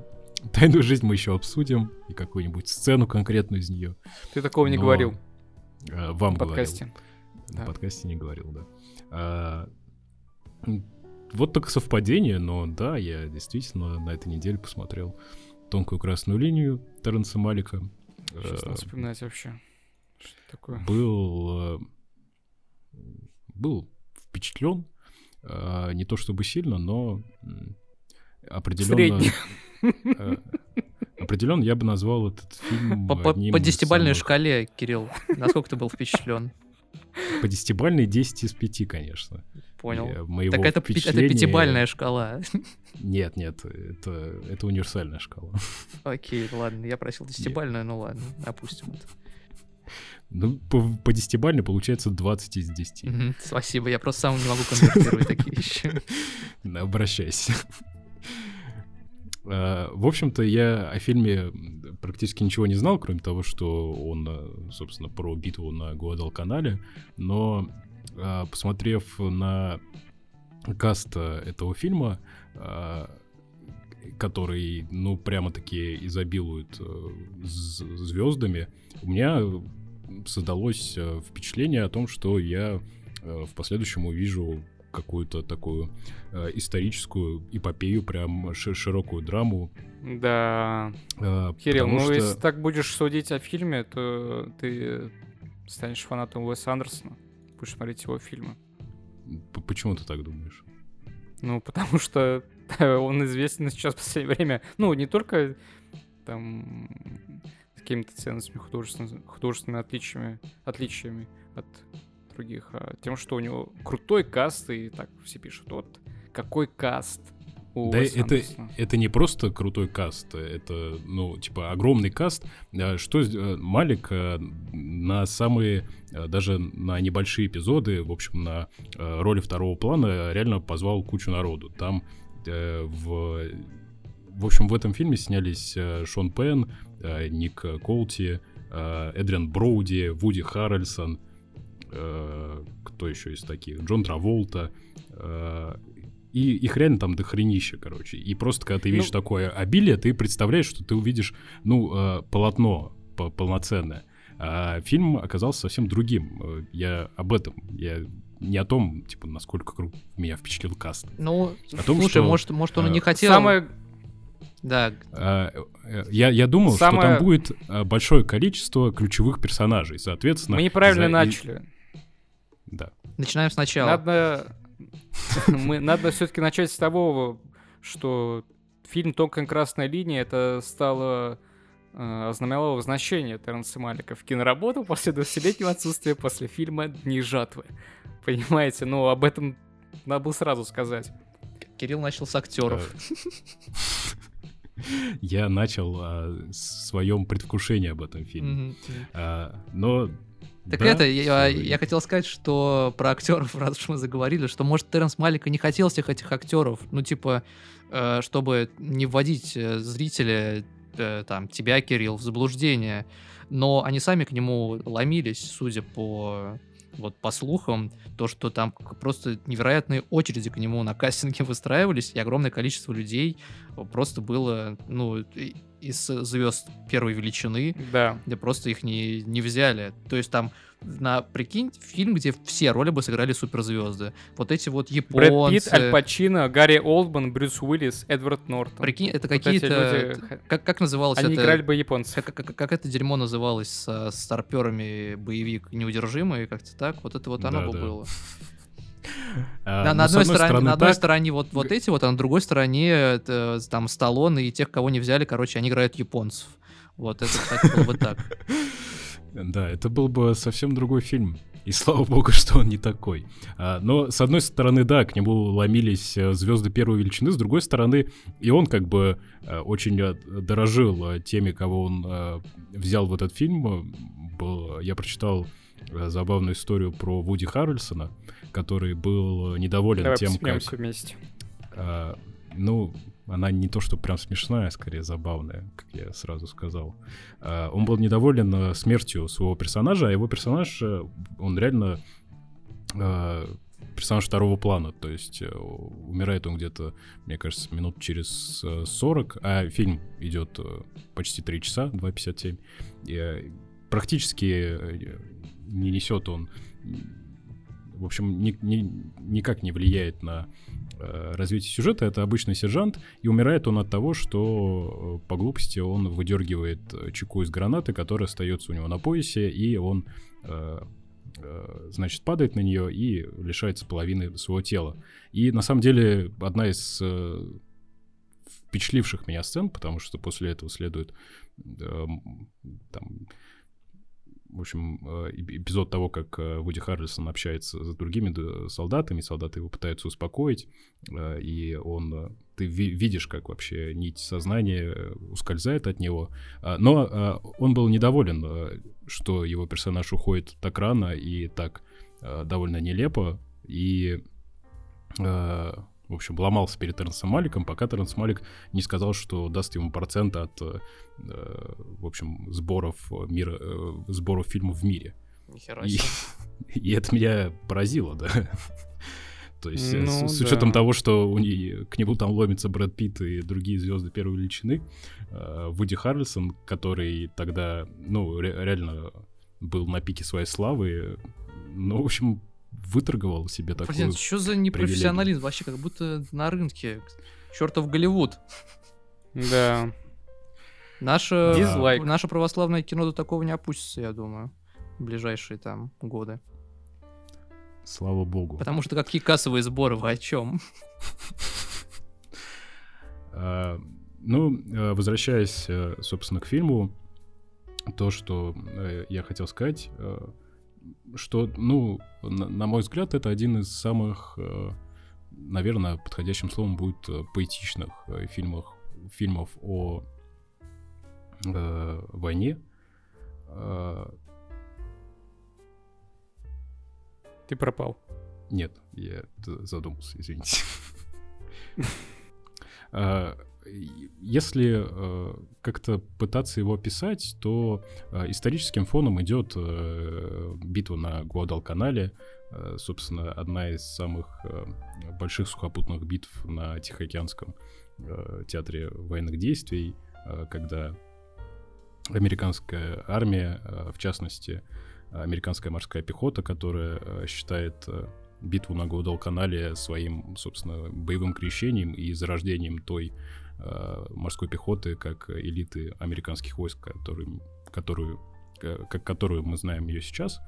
тайную жизнь мы еще обсудим, и какую-нибудь сцену конкретную из нее. Ты такого не говорил э, Вам в говорил. подкасте. В Да. подкасте не говорил, да. Вот так совпадение, но да, я действительно на этой неделе посмотрел «Тонкую красную линию» Терренса Малика. Сейчас Э, надо вспоминать вообще. Что такое? был, э, был впечатлен, э, не то чтобы сильно, но определенно... Э, Определенно я бы назвал этот фильм По- По по десятибальной самых- шкале, Кирилл, насколько ты был впечатлен? По десятибальной 10 из 5, конечно. Понял. Э, моего Так это, пи- это впечатления- пятибальная шкала. Нет, нет, это, это универсальная шкала. Окей, ладно, я просил десятибальную, ну ладно, опустим это. Ну, по, по десятибальной получается 20 из 10. Мгм, Спасибо, я просто сам не могу конвертировать такие вещи. Обращайся. А, В общем-то, я о фильме практически ничего не знал, кроме того, что он, э, собственно, про битву на Гуадалканале. Но, посмотрев на каст э, этого фильма, а, который, ну, прямо-таки изобилует э, звездами, у меня создалось э, впечатление о том, что я в последующем увижу какую-то такую э, историческую эпопею, прям ши- широкую драму. Да. э, Кирилл, ну что- если так будешь судить о фильме, то ты станешь фанатом Уэса Андерсона. Будешь смотреть его фильмы. Почему ты так думаешь? Ну, потому что он известен сейчас в последнее время. Ну, не только там какими-то ценностями, художественными, художественными отличиями, отличиями от других, а тем, что у него крутой каст, и так все пишут, вот какой каст у Да это, Андерсона». это не просто крутой каст, это, ну, типа, огромный каст. А Что э, Малик э, на самые, даже на небольшие эпизоды, в общем, на э, роли второго плана реально позвал кучу народу. Там э, в... В общем, в этом фильме снялись э, Шон Пен, э, Ник Колти, э, Эдриан Броуди, Вуди Харрельсон, э, кто еще из таких? Джон Траволта. э, и их реально там дохренища, короче. И просто, когда ты видишь Ну- такое обилие, ты представляешь, что ты увидишь, ну, э, полотно по- полноценное. А фильм оказался совсем другим. Э, Я об этом. Я не о том, типа, насколько кру- меня впечатлил каст. Ну, О том, слушай, что, может, может он и э, не хотел. Самое Да, А, э, Я, я думал, что Самое- там будет э, большое количество ключевых персонажей, соответственно... мы неправильно за- начали. Да. начинаем сначала. Надо, мы, надо все-таки начать с того, что фильм «Тонкая красная линия» это стало э, ознаменовало возвращение Терренса Малика в киноработу после 20-летнего отсутствия после фильма «Дни жатвы». Понимаете? Ну, об этом надо было сразу сказать. Кирилл начал с актеров. Э, Я начал о своем предвкушении об этом фильме. А, но... Так да, это, я, я хотел сказать, что про актеров, раз уж мы заговорили, что, может, Терренс Малик и не хотел всех этих актеров, ну, типа, э, чтобы не вводить э, зрителя, э, там, тебя, Кирилл, в заблуждение, но они сами к нему ломились, судя по вот по слухам, то, что там просто невероятные очереди к нему на кастинге выстраивались, и огромное количество людей просто было, ну, из звезд первой величины, Да. где просто их не, не взяли. То есть там, на, прикинь, фильм, где все роли бы сыграли суперзвезды. Вот эти вот Брэд японцы... Питт, Аль Пачино, Гарри Олдман, Брюс Уиллис, Эдвард Нортон. Прикинь, это Вот какие-то... люди, Как, как называлось Они это? играли бы японцев. Как, как- как это дерьмо называлось с, с старперами боевик неудержимый, как-то так? Вот это вот оно бы Да-да. было. а, на, ну, на с одной, стороне, на одной так, стороне вот, вот эти вот, а на другой стороне это, там Сталлоне и тех, кого не взяли, короче, они играют японцев. Вот это, кстати, было бы так. Да, это был бы совсем другой фильм. И слава богу, что он не такой. А, но, с одной стороны, да, к нему ломились э, звезды первой величины, с другой стороны, и он как бы э, очень э, дорожил теми, кого он взял в этот фильм. Был, я прочитал забавную историю про Вуди Харрельсона, который был недоволен Давай тем, как... вместе. А, ну, она не то, что прям смешная, а скорее забавная, как я сразу сказал. А, он был недоволен э, смертью своего персонажа, а его персонаж, э, он реально а, персонаж второго плана, то есть э, умирает он где-то, мне кажется, минут через 40, а фильм идет почти 3 часа, 2.57, и практически не несет он, в общем, ни, ни, никак не влияет на Э, развития сюжета это обычный сержант, и умирает он от того, что э, по глупости он выдергивает э, чеку из гранаты, которая остается у него на поясе, и он, значит, падает на нее и лишается половины своего тела. И на самом деле одна из впечатливших меня сцен, потому что после этого следует там в общем, э, эпизод того, как э, Вуди Харрельсон общается с другими солдатами, солдаты его пытаются успокоить, э, и он, ты видишь, как вообще нить сознания ускользает от него. А, но он был недоволен, что его персонаж уходит так рано и так довольно нелепо, и в общем, ломался перед Тернсом Маликом, пока Тернс Малик не сказал, что даст ему процент от, э, в общем, сборов мира, э, сборов фильмов в мире. И, и это меня поразило, да. То есть э, ну, с, с да. учетом того, что у не, к нему там ломится Брэд Питт и другие звезды первой величины, э, Вуди Харрельсон, который тогда, ну, ре, реально был на пике своей славы, ну, в общем, выторговал себе такую Блин, что за непрофессионализм? Привилегию. Вообще как будто на рынке. Чертов Голливуд. Да. Наше, Дизлайк. наше православное кино до такого не опустится, я думаю, в ближайшие там годы. Слава богу. Потому что какие кассовые сборы, вы о чем? А, ну, э, возвращаясь, э, собственно, к фильму, то, что э, я хотел сказать, что, ну, на, на мой взгляд, это один из самых, э, наверное, подходящим словом будет э, поэтичных э, фильмов, фильмов о э, войне. Ты пропал. Нет, я задумался, извините. если э, как-то пытаться его описать, то э, историческим фоном идет э, битва на Гуадалканале, э, собственно, одна из самых э, больших сухопутных битв на Тихоокеанском э, театре военных действий, э, когда американская армия, э, в частности, американская морская пехота, которая э, считает э, битву на Гуадалканале своим, собственно, боевым крещением и зарождением той морской пехоты, как элиты американских войск, которым, которую, как которую мы знаем ее сейчас.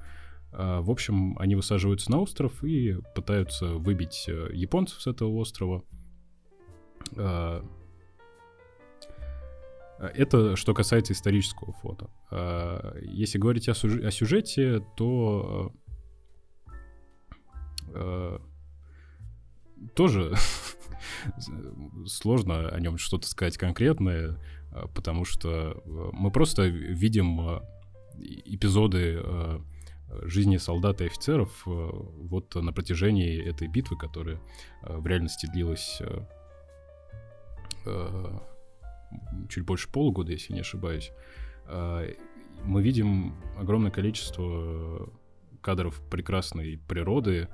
Э, в общем, они высаживаются на остров и пытаются выбить э, японцев с этого острова. Это что касается исторического фото. Если говорить о, сюж- о сюжете, то тоже сложно о нем что-то сказать конкретное, а, потому что а, мы просто видим а, эпизоды жизни солдат и офицеров вот на протяжении этой битвы, которая в реальности длилась чуть больше полугода, если не ошибаюсь. Мы видим огромное количество кадров прекрасной природы.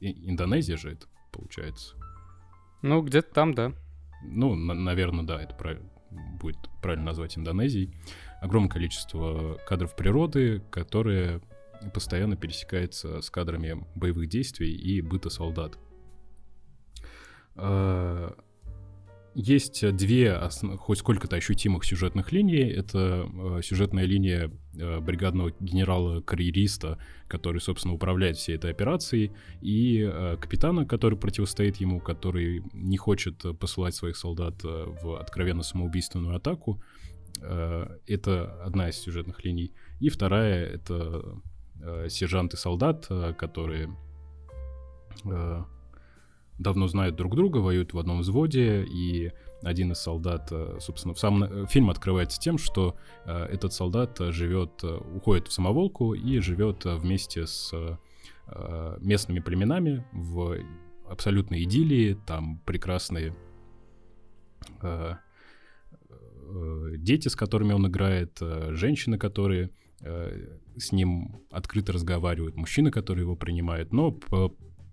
Индонезия же это получается. Ну, где-то там, да. Ну, на- наверное, да, это прав... будет правильно назвать Индонезией. Огромное количество кадров природы, которые постоянно пересекаются с кадрами боевых действий и быта солдат. А, есть две основ... хоть сколько-то ощутимых сюжетных линий. Это э, сюжетная линия э, бригадного генерала-карьериста, который, собственно, управляет всей этой операцией, и э, капитана, который противостоит ему, который не хочет посылать своих солдат э, в откровенно самоубийственную атаку. Э, это одна из сюжетных линий. И вторая — это э, сержант и солдат, э, которые э, давно знают друг друга, воюют в одном взводе, и один из солдат, э, собственно, в самом э, фильм открывается тем, что э, этот солдат живет, уходит в самоволку и живет вместе с местными племенами в абсолютной идиллии, там прекрасные дети, с которыми он играет, женщины, которые с ним открыто разговаривают, мужчины, которые его принимают, но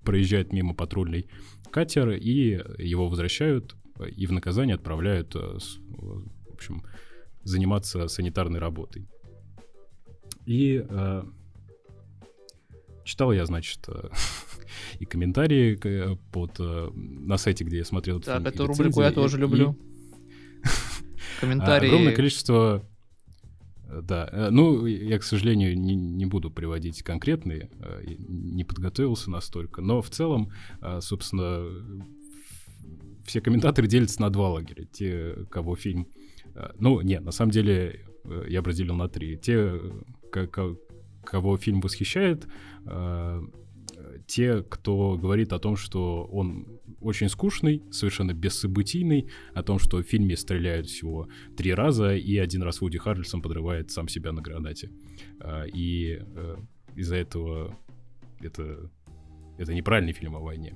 проезжает мимо патрульный катер, и его возвращают и в наказание отправляют, э, в общем, заниматься санитарной работой. И э, читал я, значит, э, и комментарии э, под на сайте, где я смотрел этот Так, эту рубрику я тоже люблю. Комментарии. Огромное количество да, ну, я, к сожалению, не, не буду приводить конкретные, не подготовился настолько, но в целом, собственно, все комментаторы делятся на два лагеря. Те, кого фильм... Э, ну, нет, на самом деле э, я разделил на три. Те, кого фильм восхищает, э, те, кто говорит о том, что он очень скучный, совершенно бессобытийный, о том, что в фильме стреляют всего три раза, и один раз Вуди Харрельсон подрывает сам себя на гранате. И из-за этого это, это неправильный фильм о войне.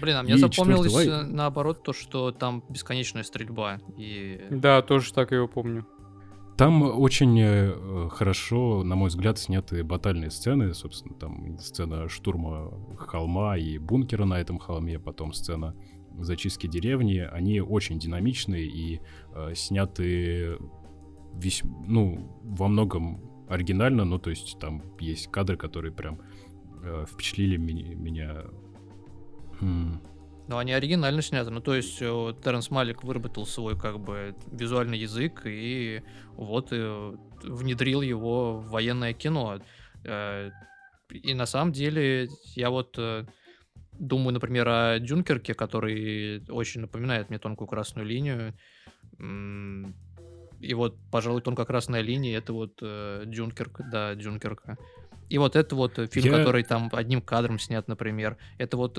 Блин, а мне и запомнилось четвертый... Э, наоборот то, что там бесконечная стрельба. И... Да, тоже так его помню. Там очень э, хорошо, на мой взгляд, сняты батальные сцены. Собственно, там сцена штурма холма и бункера на этом холме, потом сцена зачистки деревни. Они очень динамичные и э, сняты весь, ну, во многом оригинально. Ну, то есть там есть кадры, которые прям э, впечатлили меня, меня ну, они оригинально сняты. Ну, то есть э, Терренс Малик выработал свой как бы визуальный язык и вот и э, внедрил его в военное кино. Э, и на самом деле я вот думаю, например, о Дюнкерке, который очень напоминает мне тонкую красную линию. И вот, пожалуй, тонкая красная линия это вот Дюнкерк, да, Дюнкерка. И вот это вот фильм, Я... который там одним кадром снят, например. Это вот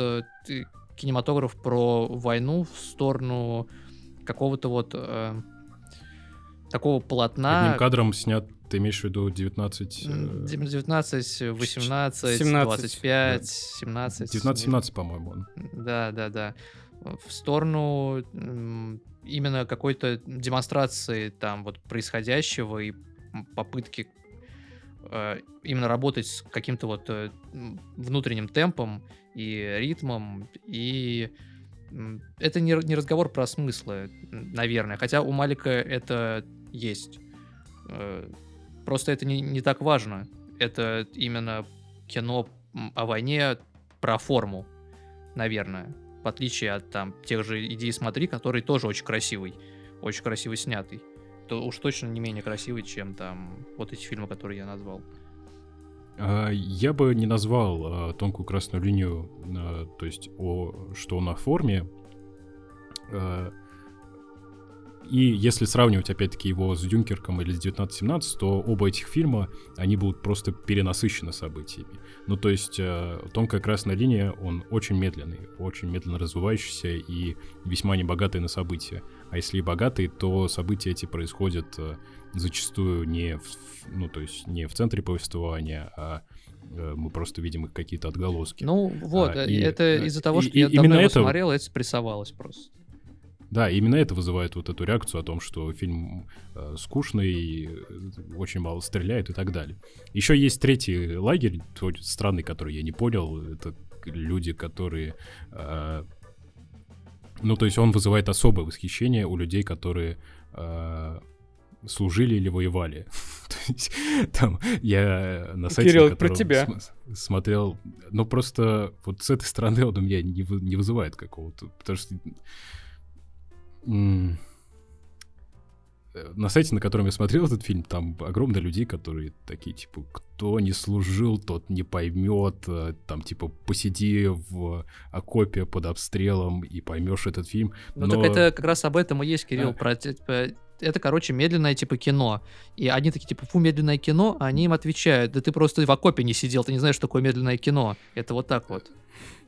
кинематограф про войну в сторону какого-то вот э, такого полотна. Одним кадром снят, ты имеешь в виду 19... Э... 19, 18, 17, 25, да. 17. 19-17, по-моему. Он. Да, да, да. В сторону именно какой-то демонстрации там вот происходящего и попытки Э, именно работать с каким-то вот э, внутренним темпом и ритмом, и это не, не разговор про смыслы, наверное, хотя у Малика это есть. Э, просто это не, не так важно. Это именно кино о войне про форму, наверное. В отличие от там тех же «Иди смотри», который тоже очень красивый, очень красиво снятый то уж точно не менее красивый, чем там вот эти фильмы, которые я назвал. А, я бы не назвал а, тонкую красную линию, а, то есть о, что на форме. И если сравнивать, опять-таки, его с Дюнкерком или с 1917, то оба этих фильма, они будут просто перенасыщены событиями. Ну, то есть, «Тонкая красная линия», он очень медленный, очень медленно развивающийся и весьма небогатый на события. А если и богатый, то события эти происходят зачастую не в, ну, то есть не в центре повествования, а э, мы просто видим их какие-то отголоски. Ну, вот, а, и, это из-за того, что и, я его это... смотрел, это спрессовалось просто. Да, именно это вызывает вот эту реакцию о том, что фильм э, скучный, э, очень мало стреляет и так далее. Еще есть третий лагерь, тот странный, который я не понял. Это люди, которые... Э, ну, то есть он вызывает особое восхищение у людей, которые э, служили или воевали. То есть, там я на сайте, Кирилл, на про тебя. См- смотрел, ну просто вот с этой стороны он у меня не, вы- не вызывает какого-то, потому что на сайте, на котором я смотрел этот фильм, там огромное людей, которые такие, типа, кто не служил, тот не поймет, э, там, типа, посиди в окопе под обстрелом и поймешь этот фильм. Ну, Но... так это как раз об этом и есть, Кирилл, а... про, типа, это, короче, медленное типа кино. И они такие, типа, фу, медленное кино, а они им отвечают, да ты просто в окопе не сидел, ты не знаешь, что такое медленное кино. Это вот так вот.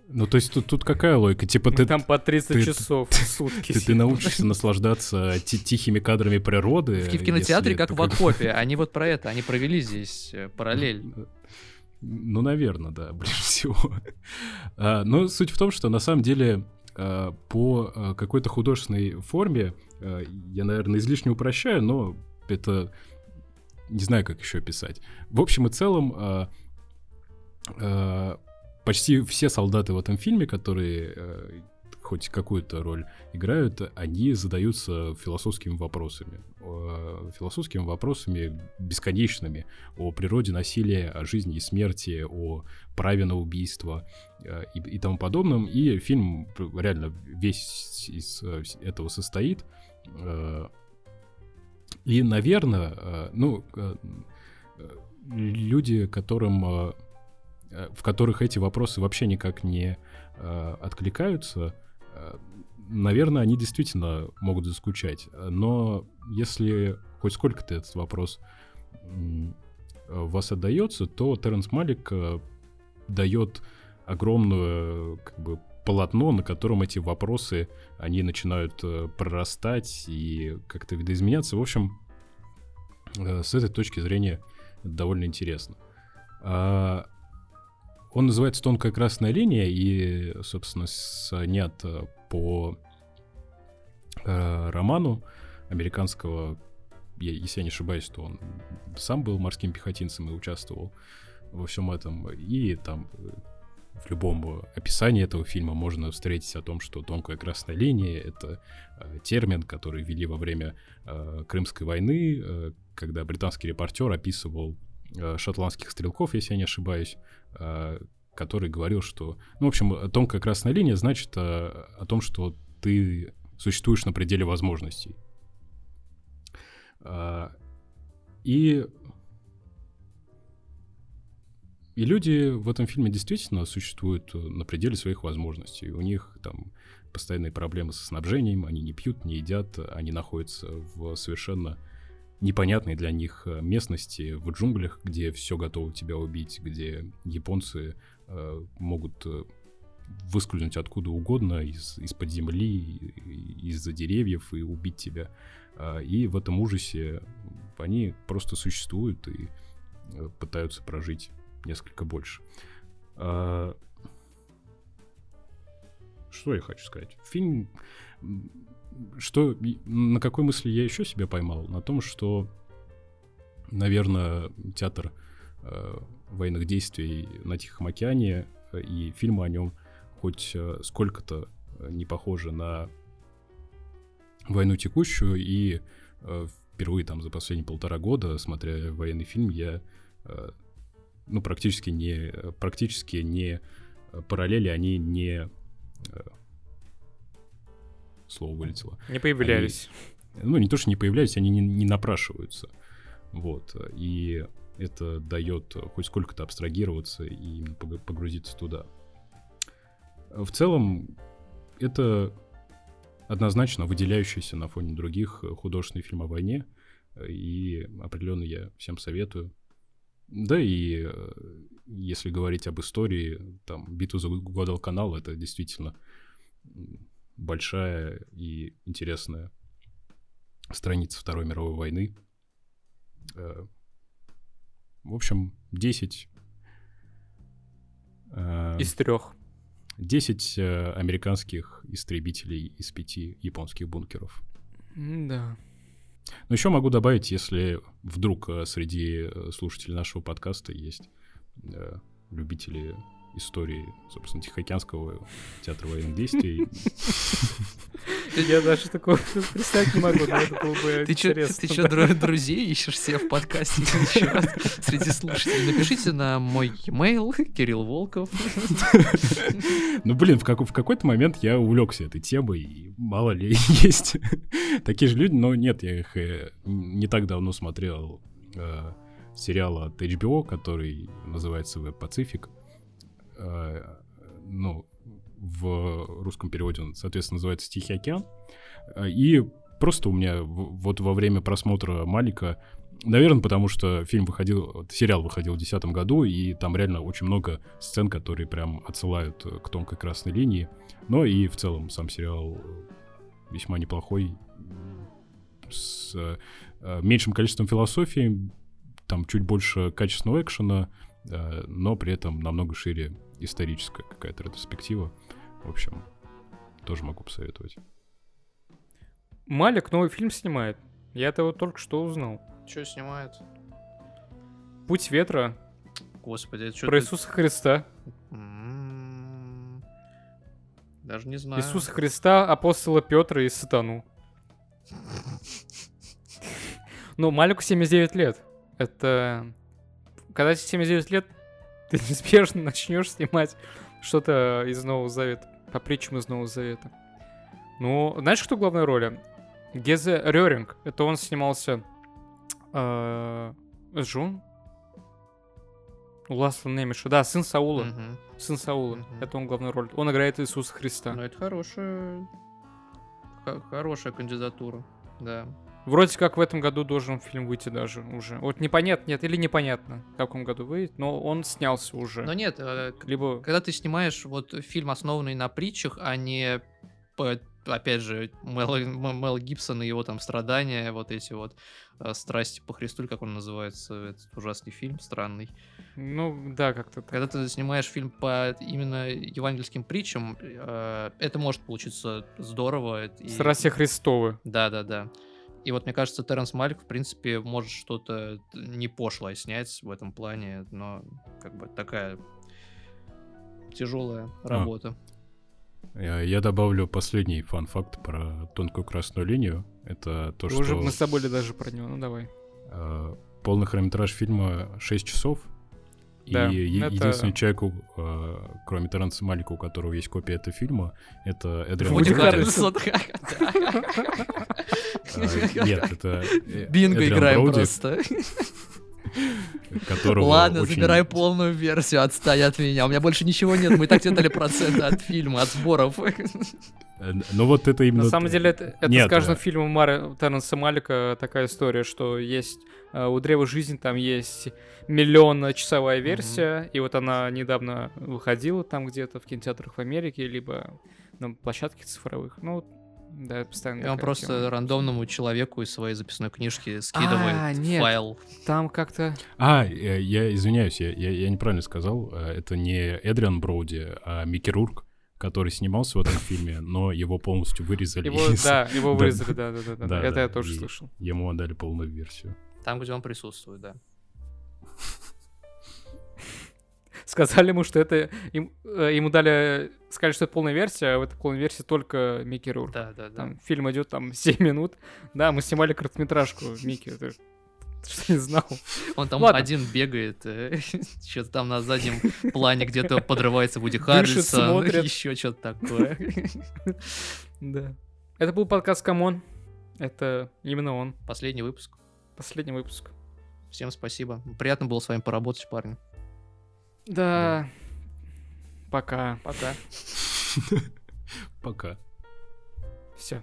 Ну, то есть тут, тут какая логика? Типа ты... Там по 30 ты- часов в сутки. Ты, ты научишься наслаждаться ти- тихими кадрами природы. В кинотеатре как это в окопе. Они вот про это, они провели здесь э, параллель. Ну, наверное, да, ближе всего. А, Но суть в том, что на самом деле а, по а, какой-то художественной форме, я, наверное, излишне упрощаю, но это не знаю, как еще описать. В общем и целом, а, а, почти все солдаты в этом фильме, которые э, хоть какую-то роль играют, они задаются философскими вопросами. Э, Философскими вопросами бесконечными о природе насилия, о жизни и смерти, о праве на убийство э, и, и тому подобном. И фильм реально весь из э, этого состоит. Э, И, наверное, э, ну, э, люди, которым, в которых эти вопросы вообще никак не откликаются, наверное, они действительно могут заскучать. Но если хоть сколько-то этот вопрос вас отдается, то Терренс Малик дает огромное как бы, полотно, на котором эти вопросы, они начинают э, прорастать и как-то видоизменяться. В общем, э, с этой точки зрения довольно интересно. А, Он называется «Тонкая красная линия» и, собственно, снят э, по роману американского, если я не ошибаюсь, то он сам был морским пехотинцем и участвовал во всем этом. И там в любом описании этого фильма можно встретить о том, что тонкая красная линия — это э, термин, который ввели во время э, Крымской войны, э, когда британский репортер описывал шотландских стрелков, если я не ошибаюсь, который говорил, что... Ну, в общем, тонкая красная линия значит э, о том, что ты существуешь на пределе возможностей. И и люди в этом фильме действительно существуют э, на пределе своих возможностей. У них там постоянные проблемы со снабжением, они не пьют, не едят, они находятся в совершенно непонятной для них э, местности, в джунглях, где все готово тебя убить, где японцы э, могут э, выскользнуть откуда угодно, из, из-под земли, из-за деревьев и убить тебя. А, И в этом ужасе они просто существуют и пытаются прожить несколько больше. А, Что я хочу сказать? Фильм... Что... На какой мысли я еще себя поймал? На том, что, наверное, театр э, военных действий на Тихом океане э, и фильмы о нем хоть э, сколько-то э, не похожи на войну текущую, и э, впервые там за последние полтора года, смотря военный фильм, я э, ну, практически не, практически не э, параллели, они не... э, Слово вылетело. Не появлялись. Ну, не то, что не появляются, они не, не напрашиваются. Вот. И это дает хоть сколько-то абстрагироваться и погрузиться туда. В целом, это однозначно выделяющийся на фоне других э, художественный фильм о войне. И определенно я всем советую. Да и э, если говорить об истории, там, битва за Гуадалканал — это действительно большая и интересная страница Второй мировой войны. Э, В общем, 10... э, Из трех. 10 э, американских истребителей из пяти японских бункеров. Да. Но еще могу добавить, если вдруг э, среди э, слушателей нашего подкаста есть э, любители истории, собственно, Тихоокеанского театра военных действий. Я даже такого представить не могу, но это было бы Ты дру- друзей ищешь себе в подкасте или чё? среди слушателей? Напишите на мой e-mail Кирилл Волков. Ну, блин, в, какой- в какой-то момент я увлекся этой темой, и мало ли есть такие же люди, но нет, я их э, не так давно смотрел э, сериал от HBO, который называется Web Pacific. Э, ну, в русском переводе он, соответственно, называется Тихий океан. Э, И просто у меня вот во время просмотра Малика Наверное, потому что фильм выходил, сериал выходил в 2010 году, и там реально очень много сцен, которые прям отсылают к тонкой красной линии. Но и в целом сам сериал весьма неплохой, с э, меньшим количеством философии, там чуть больше качественного экшена, э, но при этом намного шире историческая какая-то ретроспектива. В общем, тоже могу посоветовать. Малик новый фильм снимает. Я это вот только что узнал. Что снимает? Путь ветра. Господи, это что Про Иисуса Христа. М-м-м. Даже не знаю. Иисуса Христа, апостола Петра и сатану. Ну, Малику 79 лет. Это... Когда тебе 79 лет, ты неспешно начнешь снимать что-то из Нового Завета. По притчам из Нового Завета. Ну, знаешь, кто главной роли? Гезе Реринг. Это он снимался э, с Джун. У Ласла Немиша. Да, сын Саула. Мгм. Сын Саула. Мгм. Это он главную роль. Он играет Иисуса Христа. Ну, это хорошая... х- Хорошая кандидатура, да. Вроде как в этом году должен фильм выйти даже уже. Вот непонятно, нет, или непонятно, в каком году выйдет, но он снялся уже. Но нет, э, Либо... когда ты снимаешь вот фильм, основанный на притчах, а не, по- опять же, Мел, Мел Гибсон и его там страдания, вот эти вот э, страсти по Христу, как он называется, этот ужасный фильм, странный. Ну, да, как-то так. Когда ты снимаешь фильм по именно евангельским притчам, э, это может получиться здорово. и- Страсти Христовы. Да, да, да. И вот мне кажется, Терренс Малик, в принципе, может что-то не пошлое снять в этом плане, но как бы такая тяжелая работа. Я, я добавлю последний фан-факт про тонкую красную линию. Это то, что Уже мы с тобой даже про него, ну давай. э, полный хронометраж фильма 6 часов. Да, и это- единственный человек, э, кроме Терренса Малика, у которого есть копия этого фильма, это Эдриан Вуди. Харрельсон. А, Нет, это э, Бинго играем просто. которого Ладно, очень- забирай полную версию, отстань от меня. У меня больше ничего нет, мы и так тебе дали проценты от фильма, от сборов. Э, Ну вот это именно... На самом деле, это, это Нет, с каждым э, фильмом Мара Терренса Малика такая история, что есть э, у Древа Жизни там есть миллион часовая версия, и вот она недавно выходила там где-то в кинотеатрах в Америке, либо на площадках цифровых. Ну, да, постоянно. И он просто тема. рандомному человеку из своей записной книжки А, скидывает нет. файл. Там как-то... А, э, я извиняюсь, я, я, я неправильно сказал. Э, Это не Эдриан Броуди, а Микки Рурк, который снимался в этом фильме, но его полностью вырезали. Его, из- да, его вырезали, да, да, да, да. Да, Это да, я тоже слышал. Ему отдали полную версию. Там, где он присутствует, да. Сказали ему, что это... Им, э, ему дали... Сказали, что это полная версия, а в этой полной версии только Микки Рурк. Да, да, да. Там фильм идет там 7 минут. Да, мы снимали короткометражку Микки. Ты, что не знал? Он там Ладно. один бегает, что-то там на заднем плане где-то подрывается Вуди смотрит. еще что-то такое. Да. Это был подкаст Камон. Это именно он. Последний выпуск. Последний выпуск. Всем спасибо. Приятно было с вами поработать, парни. Да. Пока. Пока. Пока. Все.